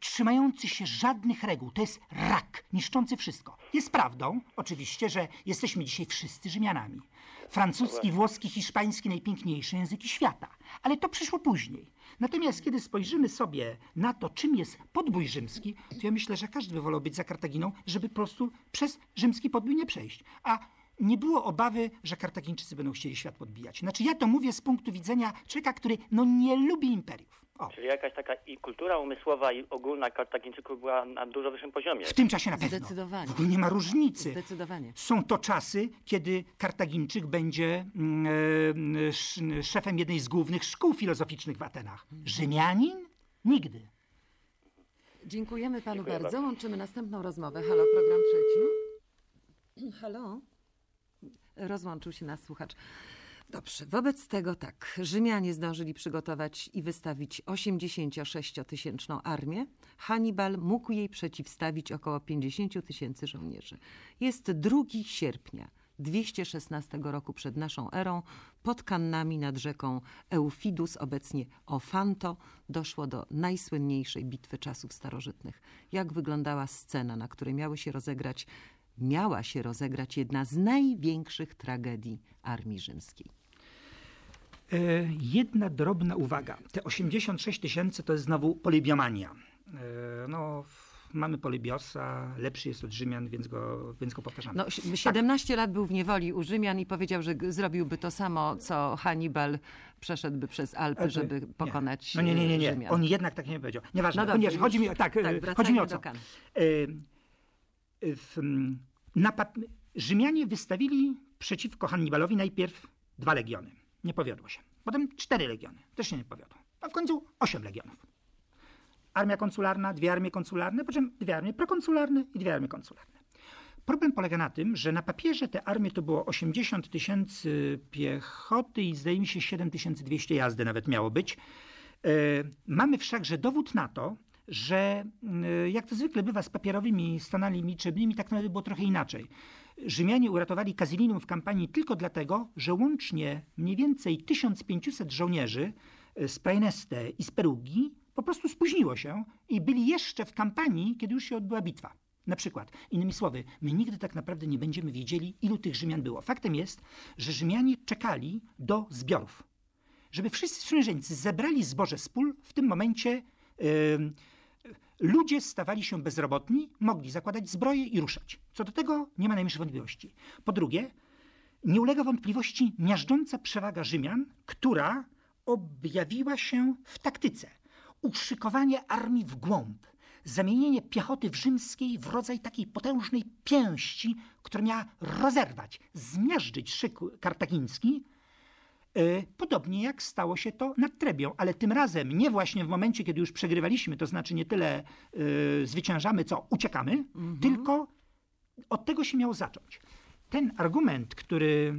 trzymający się żadnych reguł. To jest rak, niszczący wszystko. Jest prawdą, oczywiście, że jesteśmy dzisiaj wszyscy Rzymianami. Francuski, włoski, hiszpański najpiękniejsze języki świata. Ale to przyszło później. Natomiast kiedy spojrzymy sobie na to, czym jest podbój rzymski, to ja myślę, że każdy by wolał być za Kartaginą, żeby po prostu przez rzymski podbój nie przejść. A nie było obawy, że Kartagińczycy będą chcieli świat podbijać. Znaczy ja to mówię z punktu widzenia człowieka, który no nie lubi imperiów. O, Czyli jakaś taka i kultura umysłowa i ogólna Kartagińczyków była na dużo wyższym poziomie. w tym czasie na pewno. Zdecydowanie. W ogóle nie ma różnicy. Zdecydowanie. Są to czasy, kiedy Kartagińczyk będzie mm, e, sz- szefem jednej z głównych szkół filozoficznych w Atenach. Rzymianin? Nigdy. Dziękujemy panu Dziękuję bardzo. bardzo. Łączymy następną rozmowę. Halo, program trzeci. Halo. Rozłączył się nas słuchacz. Dobrze, wobec tego tak, Rzymianie zdążyli przygotować i wystawić 86-tysięczną armię. Hannibal mógł jej przeciwstawić około 50 tysięcy żołnierzy. Jest 2 sierpnia 216 roku przed naszą erą. Pod Kannami nad rzeką Eufidus, obecnie Ofanto, doszło do najsłynniejszej bitwy czasów starożytnych. Jak wyglądała scena, na której miały się rozegrać miała się rozegrać jedna z największych tragedii armii rzymskiej. E, jedna drobna uwaga. Te 86 tysięcy to jest znowu polybiomania. E, no, mamy polybiosa, lepszy jest od Rzymian, więc go, więc go powtarzamy. No, si- 17 lat był w niewoli u Rzymian i powiedział, że zrobiłby to samo, co Hannibal przeszedłby przez Alpy, Ale- żeby nie. pokonać No nie, nie, nie, nie. Rzymian. On jednak tak nie powiedział. Nieważne. No dobrze, ponieważ chodzi mi o tak, Tak, e, chodzi mi o co. Kan. E, e, w, mm, napad, Rzymianie wystawili przeciwko Hannibalowi najpierw dwa legiony. Nie powiodło się. Potem cztery legiony. Też się nie powiodło. A w końcu osiem legionów. Armia konsularna, dwie armie konsularne, po czym dwie armie prokonsularne i dwie armie konsularne. Problem polega na tym, że na papierze te armie to było 80 tysięcy piechoty i zdaje mi się 7200 jazdy nawet miało być. E, Mamy wszakże dowód na to, że e, jak to zwykle bywa z papierowymi stanami liczebnymi, tak naprawdę było trochę inaczej. Rzymianie uratowali Kazylinum w kampanii tylko dlatego, że łącznie mniej więcej 1500 żołnierzy e, z Praeneste i z Perugi po prostu spóźniło się i byli jeszcze w kampanii, kiedy już się odbyła bitwa. Na przykład, innymi słowy, my nigdy tak naprawdę nie będziemy wiedzieli, ilu tych Rzymian było. Faktem jest, że Rzymianie czekali do zbiorów. Żeby wszyscy sprzymierzeńcy zebrali zboże z pól, w tym momencie em, ludzie stawali się bezrobotni, mogli zakładać zbroję i ruszać. Co do tego nie ma najmniejszych wątpliwości. Po drugie, nie ulega wątpliwości miażdżąca przewaga Rzymian, która objawiła się w taktyce. Uszykowanie armii w głąb, zamienienie piechoty w rzymskiej w rodzaj takiej potężnej pięści, która miała rozerwać, zmiażdżyć szyk kartagiński, Podobnie jak stało się to nad Trebią, ale tym razem nie właśnie w momencie, kiedy już przegrywaliśmy, to znaczy nie tyle y, zwyciężamy, co uciekamy, mhm. tylko od tego się miało zacząć. Ten argument, który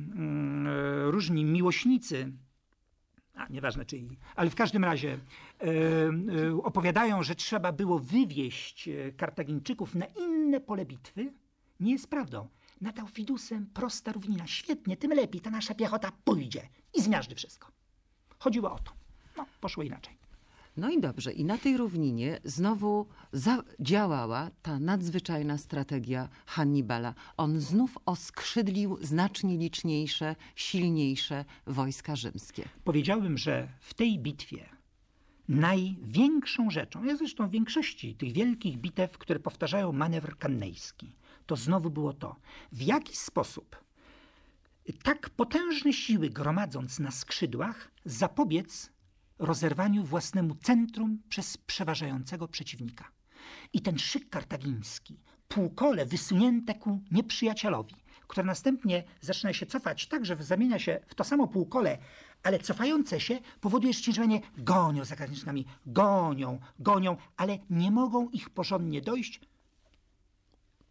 y, różni miłośnicy a nieważne czyj, ale w każdym razie e, e, opowiadają, że trzeba było wywieźć e, Kartagińczyków na inne pole bitwy, nie jest prawdą. Nad Aufidusem prosta równina, świetnie, tym lepiej, ta nasza piechota pójdzie i zmiażdży wszystko. Chodziło o to. No, poszło inaczej. No i dobrze, i na tej równinie znowu zadziałała ta nadzwyczajna strategia Hannibala. On znów oskrzydlił znacznie liczniejsze, silniejsze wojska rzymskie. Powiedziałbym, że w tej bitwie największą rzeczą, ja zresztą w większości tych wielkich bitew, które powtarzają manewr kannejski, to znowu było to, w jaki sposób tak potężne siły gromadząc na skrzydłach zapobiec rozerwaniu własnemu centrum przez przeważającego przeciwnika. I ten szyk kartagiński, półkole wysunięte ku nieprzyjacielowi, które następnie zaczyna się cofać tak, że zamienia się w to samo półkole, ale cofające się powoduje, ciężarnie gonią za kartagińczykami, gonią, gonią, ale nie mogą ich porządnie dojść,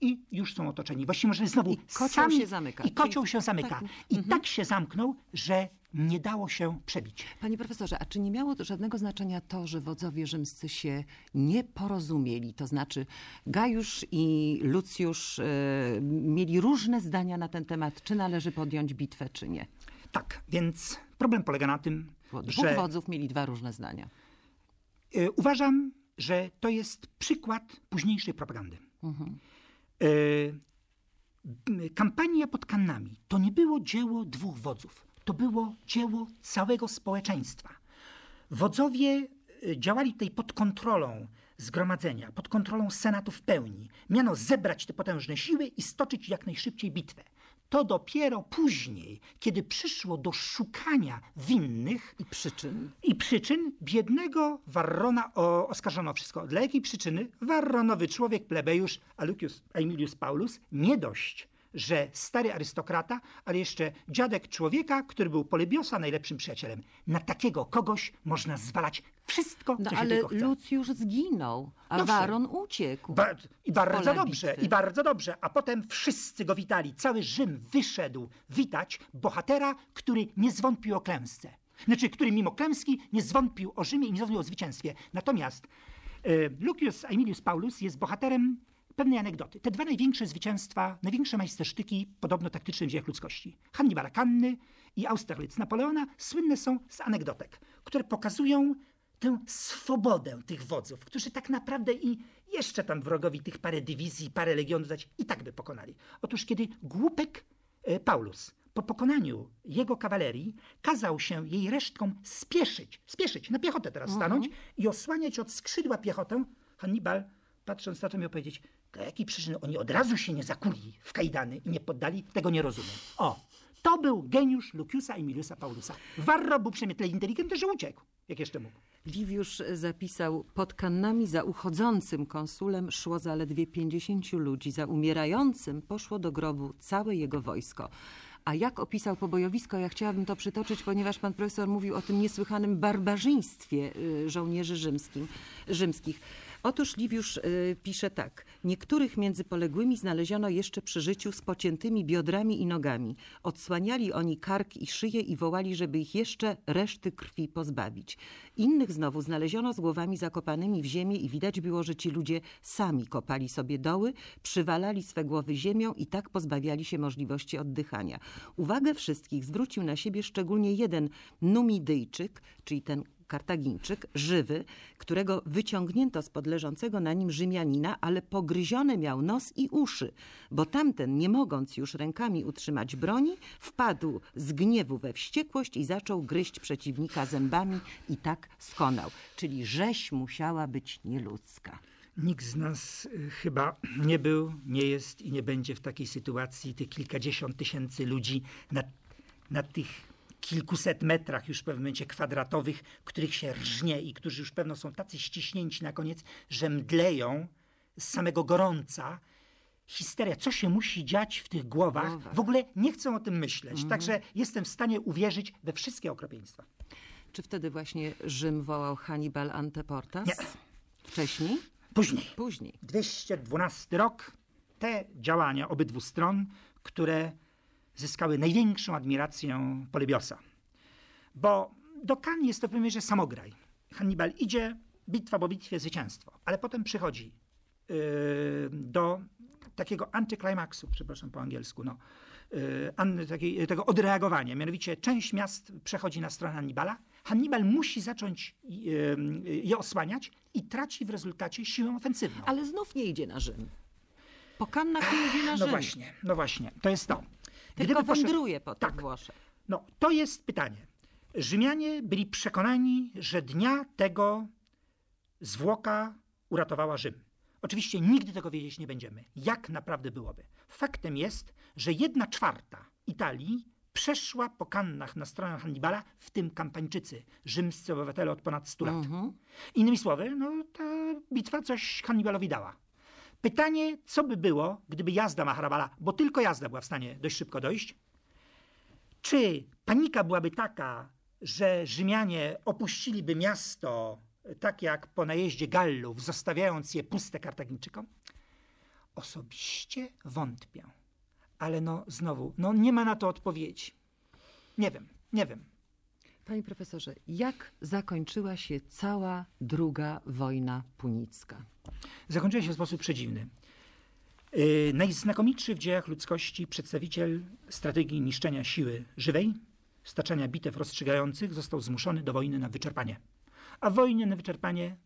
i już są otoczeni. Właściwie może znowu I kocioł sami, się zamyka. I kocioł się zamyka. Tak. I mhm. tak się zamknął, że nie dało się przebić. Panie profesorze, a czy nie miało to żadnego znaczenia to, że wodzowie rzymscy się nie porozumieli? To znaczy Gajusz i Lucjusz e, mieli różne zdania na ten temat, czy należy podjąć bitwę, czy nie. Tak, więc problem polega na tym, Dwóch że... Dwóch wodzów mieli dwa różne zdania. E, uważam, że to jest przykład późniejszej propagandy. Mhm. E, kampania pod Kannami to nie było dzieło dwóch wodzów. To było dzieło całego społeczeństwa. Wodzowie e, działali tutaj pod kontrolą zgromadzenia, pod kontrolą Senatu w pełni. Miano zebrać te potężne siły i stoczyć jak najszybciej bitwę. To dopiero później, kiedy przyszło do szukania winnych i przyczyn, i przyczyn biednego Warrona o, oskarżono wszystko. Dla jakiej przyczyny? Warronowy człowiek, plebejusz Alucius Aemilius Paulus, nie dość, że stary arystokrata, ale jeszcze dziadek człowieka, który był Polybiosa najlepszym przyjacielem. Na takiego kogoś można zwalać wszystko, no, co się ale tylko chce. Lucjusz zginął, a Dobrze. Waron uciekł. Ba I bardzo dobrze, bitwy. i bardzo dobrze. A potem wszyscy go witali. Cały Rzym wyszedł witać bohatera, który nie zwątpił o klęsce. Znaczy, który mimo klęski nie zwątpił o Rzymie i nie zwątpił o zwycięstwie. Natomiast y, Lucius Aemilius Paulus jest bohaterem pewnej anegdoty. Te dwa największe zwycięstwa, największe majstersztyki podobno taktyczne w dziejach ludzkości. Hannibala Kanny i Austerlitz Napoleona słynne są z anegdotek, które pokazują tę swobodę tych wodzów, którzy tak naprawdę i jeszcze tam wrogowi tych parę dywizji, parę legionów dać i tak by pokonali. Otóż kiedy głupek e, Paulus po pokonaniu jego kawalerii kazał się jej resztkom spieszyć, spieszyć, na piechotę teraz stanąć mhm. i osłaniać od skrzydła piechotę, Hannibal patrząc na to miał powiedzieć, dla jakiej przyczyny oni od razu się nie zakuli w kajdany i nie poddali, tego nie rozumiem. O, to był geniusz Luciusa Emiliusa Paulusa. Varro był przynajmniej tyle inteligentny, że uciekł, jak jeszcze mógł. Liwiusz zapisał, pod kannami za uchodzącym konsulem szło zaledwie pięćdziesięciu ludzi, za umierającym poszło do grobu całe jego wojsko. A jak opisał pobojowisko, ja chciałabym to przytoczyć, ponieważ pan profesor mówił o tym niesłychanym barbarzyństwie y, żołnierzy rzymskich. Otóż Liwiusz y, pisze tak. Niektórych między poległymi znaleziono jeszcze przy życiu z pociętymi biodrami i nogami. Odsłaniali oni kark i szyję i wołali, żeby ich jeszcze reszty krwi pozbawić. Innych znowu znaleziono z głowami zakopanymi w ziemię i widać było, że ci ludzie sami kopali sobie doły, przywalali swe głowy ziemią i tak pozbawiali się możliwości oddychania. Uwagę wszystkich zwrócił na siebie szczególnie jeden Numidyjczyk, czyli ten Kartagińczyk, żywy, którego wyciągnięto spod leżącego na nim Rzymianina, ale pogryzione miał nos i uszy, bo tamten, nie mogąc już rękami utrzymać broni, wpadł z gniewu we wściekłość i zaczął gryźć przeciwnika zębami i tak skonał. Czyli rzeź musiała być nieludzka. Nikt z nas y, chyba nie był, nie jest i nie będzie w takiej sytuacji tych kilkadziesiąt tysięcy ludzi na, na tych kilkuset metrach już w pewnym momencie kwadratowych, których się rżnie i którzy już pewno są tacy ściśnięci na koniec, że mdleją z samego gorąca. Histeria, co się musi dziać w tych głowach, Głowach. w ogóle nie chcą o tym myśleć. Także jestem w stanie uwierzyć we wszystkie okropieństwa. Czy wtedy właśnie Rzym wołał Hannibal Anteportas? Nie. Wcześniej? Później. Później. 212 rok, te działania obydwu stron, które zyskały największą admirację Polybiosa. Bo do Cannes jest to w pewnej mierze samograj. Hannibal idzie, bitwa po bitwie, zwycięstwo, ale potem przychodzi yy, do takiego antyklimaksu, przepraszam po angielsku, no, yy, takiej, tego odreagowania. Mianowicie część miast przechodzi na stronę Hannibala. Hannibal musi zacząć yy, je osłaniać i traci w rezultacie siłę ofensywną. Ale znów nie idzie na Rzym. Po Kannach nie idzie na No Rzym. właśnie, no właśnie, to jest to. Tylko poszedł- wędruje po tych Tak. Włoszech. No, to jest pytanie. Rzymianie byli przekonani, że dnia tego zwłoka uratowała Rzym. Oczywiście nigdy tego wiedzieć nie będziemy, jak naprawdę byłoby. Faktem jest, że jedna czwarta Italii przeszła po kannach na stronę Hannibala, w tym kampańczycy, rzymscy obywatele od ponad 100 lat. Mhm. Innymi słowy, no, ta bitwa coś Hannibalowi dała. Pytanie, co by było, gdyby jazda Maharabala, bo tylko jazda była w stanie dość szybko dojść, czy panika byłaby taka, że Rzymianie opuściliby miasto tak jak po najeździe Gallów, zostawiając je puste Kartagińczykom? Osobiście wątpię. Ale no znowu, no nie ma na to odpowiedzi. Nie wiem, nie wiem. Panie profesorze, jak zakończyła się cała druga wojna punicka? Zakończyła się w sposób przedziwny. Yy, najznakomitszy w dziejach ludzkości przedstawiciel strategii niszczenia siły żywej, staczania bitew rozstrzygających, został zmuszony do wojny na wyczerpanie. A w wojnie na wyczerpanie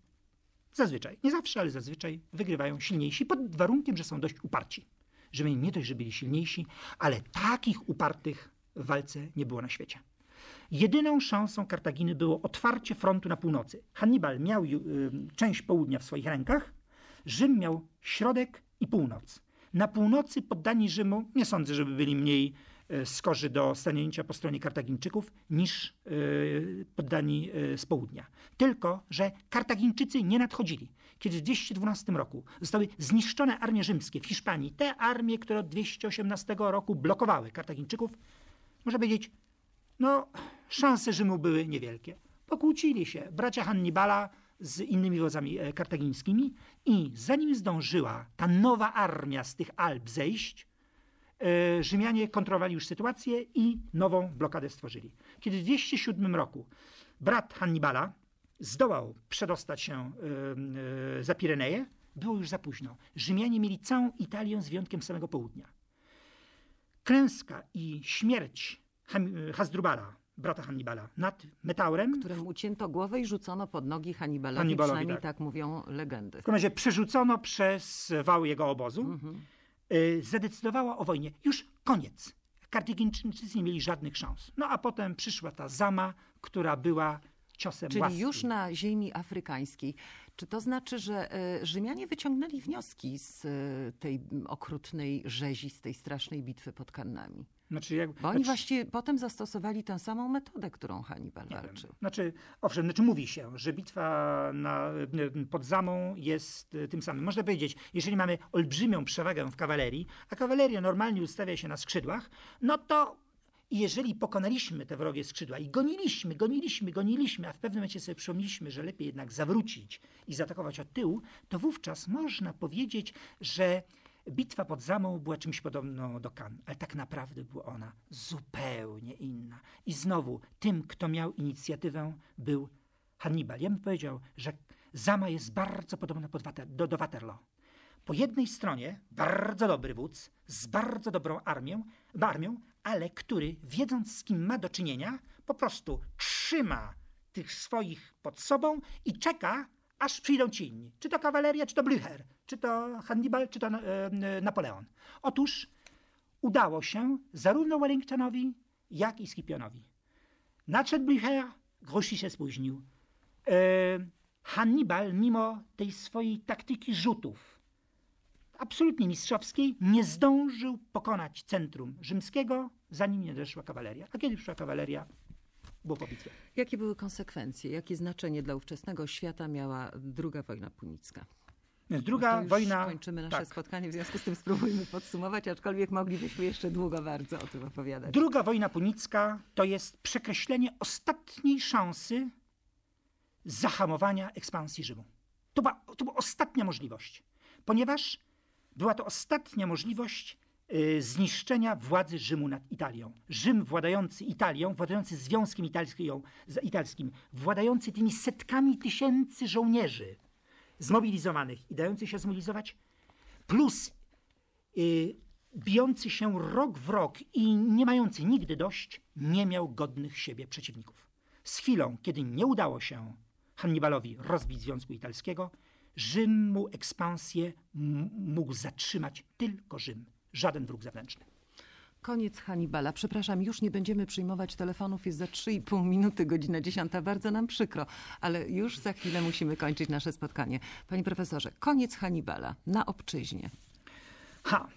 zazwyczaj, nie zawsze, ale zazwyczaj wygrywają silniejsi, pod warunkiem, że są dość uparci. Rzymianie nie dość, że byli silniejsi, ale takich upartych w walce nie było na świecie. Jedyną szansą Kartaginy było otwarcie frontu na północy. Hannibal miał y, część południa w swoich rękach, Rzym miał środek i północ. Na północy poddani Rzymu, nie sądzę, żeby byli mniej y, skorzy do stanięcia po stronie Kartagińczyków niż y, poddani z południa. Tylko, że Kartagińczycy nie nadchodzili. Kiedy w 212 roku zostały zniszczone armie rzymskie w Hiszpanii, te armie, które od 218 roku blokowały Kartagińczyków, można powiedzieć, no, szanse Rzymu były niewielkie. Pokłócili się bracia Hannibala z innymi wodzami e, kartagińskimi i zanim zdążyła ta nowa armia z tych Alp zejść, e, Rzymianie kontrolowali już sytuację i nową blokadę stworzyli. Kiedy w 207 roku brat Hannibala zdołał przedostać się e, za Pireneje, było już za późno. Rzymianie mieli całą Italię z wyjątkiem samego południa. Klęska i śmierć Hasdrubala, brata Hannibala, nad Metaurem, Któremu ucięto głowę i rzucono pod nogi Hannibalowi, Hannibalowi, przynajmniej tak. tak. mówią legendy. w każdym razie przerzucono przez wał jego obozu, y, zadecydowała o wojnie. Już koniec. Kartagińczycy nie mieli żadnych szans. No a potem przyszła ta zama, która była ciosem Czyli łaski. już na ziemi afrykańskiej. Czy to znaczy, że e, Rzymianie wyciągnęli wnioski z tej okrutnej rzezi, z tej strasznej bitwy pod Kannami? Znaczy, jak, Bo oni znaczy, właściwie potem zastosowali tę samą metodę, którą Hannibal walczył. Znaczy, owszem, znaczy mówi się, że bitwa na, pod Zamą jest y, tym samym. Można powiedzieć, jeżeli mamy olbrzymią przewagę w kawalerii, a kawaleria normalnie ustawia się na skrzydłach, no to jeżeli pokonaliśmy te wrogie skrzydła i goniliśmy, goniliśmy, goniliśmy, a w pewnym momencie sobie przypomnieliśmy, że lepiej jednak zawrócić i zaatakować od tyłu, to wówczas można powiedzieć, że bitwa pod Zamą była czymś podobną do Cannes, ale tak naprawdę była ona zupełnie inna. I znowu, tym, kto miał inicjatywę, był Hannibal. Ja bym powiedział, że Zama jest bardzo podobna do, do Waterloo. Po jednej stronie bardzo dobry wódz z bardzo dobrą armią, armią, ale który, wiedząc z kim ma do czynienia, po prostu trzyma tych swoich pod sobą i czeka, aż przyjdą ci inni. Czy to kawaleria, czy to Blücher, czy to Hannibal, czy to e, e, Napoleon. Otóż udało się zarówno Wellingtonowi, jak i Scipionowi. Nadszedł Blücher, Grouchy się spóźnił. E, Hannibal, mimo tej swojej taktyki rzutów, absolutnie mistrzowskiej, nie zdążył pokonać centrum rzymskiego, zanim nie doszła kawaleria. A kiedy przyszła kawaleria, było po bitwie. Jakie były konsekwencje? Jakie znaczenie dla ówczesnego świata miała druga wojna punicka? Więc To druga wojna. Kończymy nasze tak. spotkanie, w związku z tym spróbujmy podsumować, aczkolwiek moglibyśmy jeszcze długo bardzo o tym opowiadać. Druga wojna punicka to jest przekreślenie ostatniej szansy zahamowania ekspansji Rzymu. To była, to była ostatnia możliwość, ponieważ była to ostatnia możliwość zniszczenia władzy Rzymu nad Italią. Rzym władający Italią, władający Związkiem Italskim, władający tymi setkami tysięcy żołnierzy zmobilizowanych i dający się zmobilizować, plus y, bijący się rok w rok i nie mający nigdy dość, nie miał godnych siebie przeciwników. Z chwilą, kiedy nie udało się Hannibalowi rozbić Związku Italskiego, Rzym mu ekspansję mógł zatrzymać tylko Rzym, żaden wróg zewnętrzny. Koniec Hannibala. Przepraszam, już nie będziemy przyjmować telefonów. Jest za 3,5 minuty, godzina 10. Bardzo nam przykro, ale już za chwilę musimy kończyć nasze spotkanie. Panie profesorze, koniec Hannibala na obczyźnie. Ha!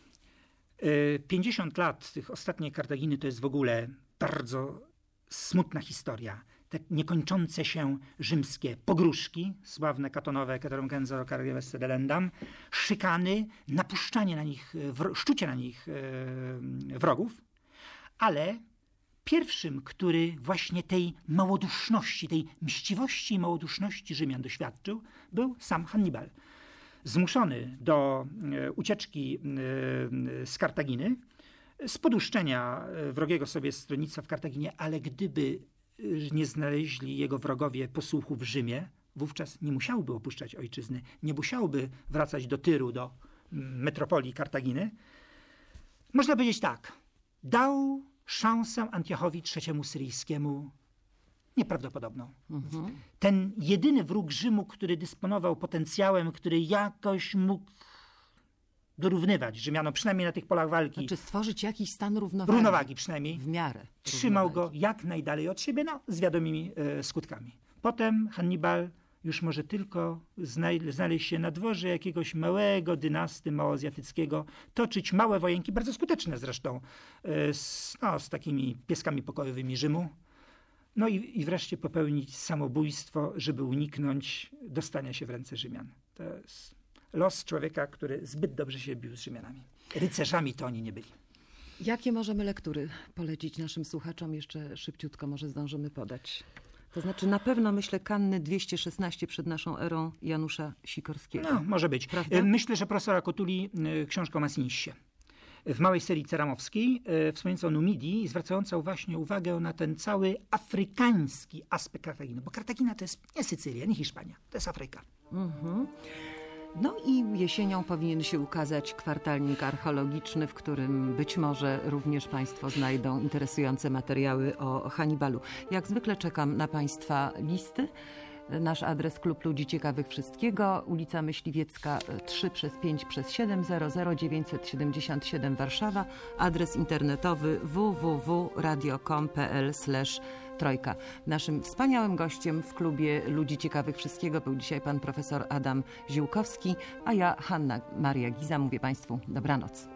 Y, 50 lat tych ostatniej Kartaginy to jest w ogóle bardzo smutna historia. Te niekończące się rzymskie pogróżki, sławne katonowe Keterum Genzero Carrives Delendam, szykany, napuszczanie na nich, wro- szczucie na nich y, wrogów, ale pierwszym, który właśnie tej małoduszności, tej mściwości i małoduszności Rzymian doświadczył, był sam Hannibal. Zmuszony do e, ucieczki e, z Kartaginy, z poduszczenia e, wrogiego sobie stronnictwa w Kartaginie, ale gdyby e, nie znaleźli jego wrogowie posłuchu w Rzymie, wówczas nie musiałby opuszczać ojczyzny, nie musiałby wracać do Tyru, do mm, metropolii Kartaginy. Można powiedzieć tak, dał szansę Antiochowi III Syryjskiemu nieprawdopodobną. Ten jedyny wróg Rzymu, który dysponował potencjałem, który jakoś mógł dorównywać Rzymianom, przynajmniej na tych polach walki, Znaczy stworzyć jakiś stan równowagi. równowagi przynajmniej, W miarę. trzymał go jak najdalej od siebie, no, z wiadomymi e, skutkami. Potem Hannibal już może tylko znaleźć się na dworze jakiegoś małego dynasty małoazjatyckiego, toczyć małe wojenki, bardzo skuteczne zresztą, e, z, no, z takimi pieskami pokojowymi Rzymu. No i, i wreszcie popełnić samobójstwo, żeby uniknąć dostania się w ręce Rzymian. To jest los człowieka, który zbyt dobrze się bił z Rzymianami. Rycerzami to oni nie byli. Jakie możemy lektury polecić naszym słuchaczom? Jeszcze szybciutko może zdążymy podać. To znaczy na pewno myślę Kanny 216 przed naszą erą Janusza Sikorskiego. No, może być. Prawda? E, Myślę, że profesora Kotuli e, książka o. W małej serii ceramowskiej, e, wspomniająca o Numidii, zwracająca właśnie uwagę na ten cały afrykański aspekt Kartaginy. Bo Kartagina to jest nie Sycylia, nie Hiszpania, to jest Afryka. No i jesienią powinien się ukazać kwartalnik archeologiczny, w którym być może również Państwo znajdą interesujące materiały o Hannibalu. Jak zwykle czekam na Państwa listy. Nasz adres Klub Ludzi Ciekawych Wszystkiego, ulica Myśliwiecka 3 przez 5 przez 7 977 Warszawa, adres internetowy www.radio.com.pl Trojka. Naszym wspaniałym gościem w klubie Ludzi Ciekawych Wszystkiego był dzisiaj pan profesor Adam Ziółkowski, a ja Hanna Maria Giza mówię Państwu dobranoc.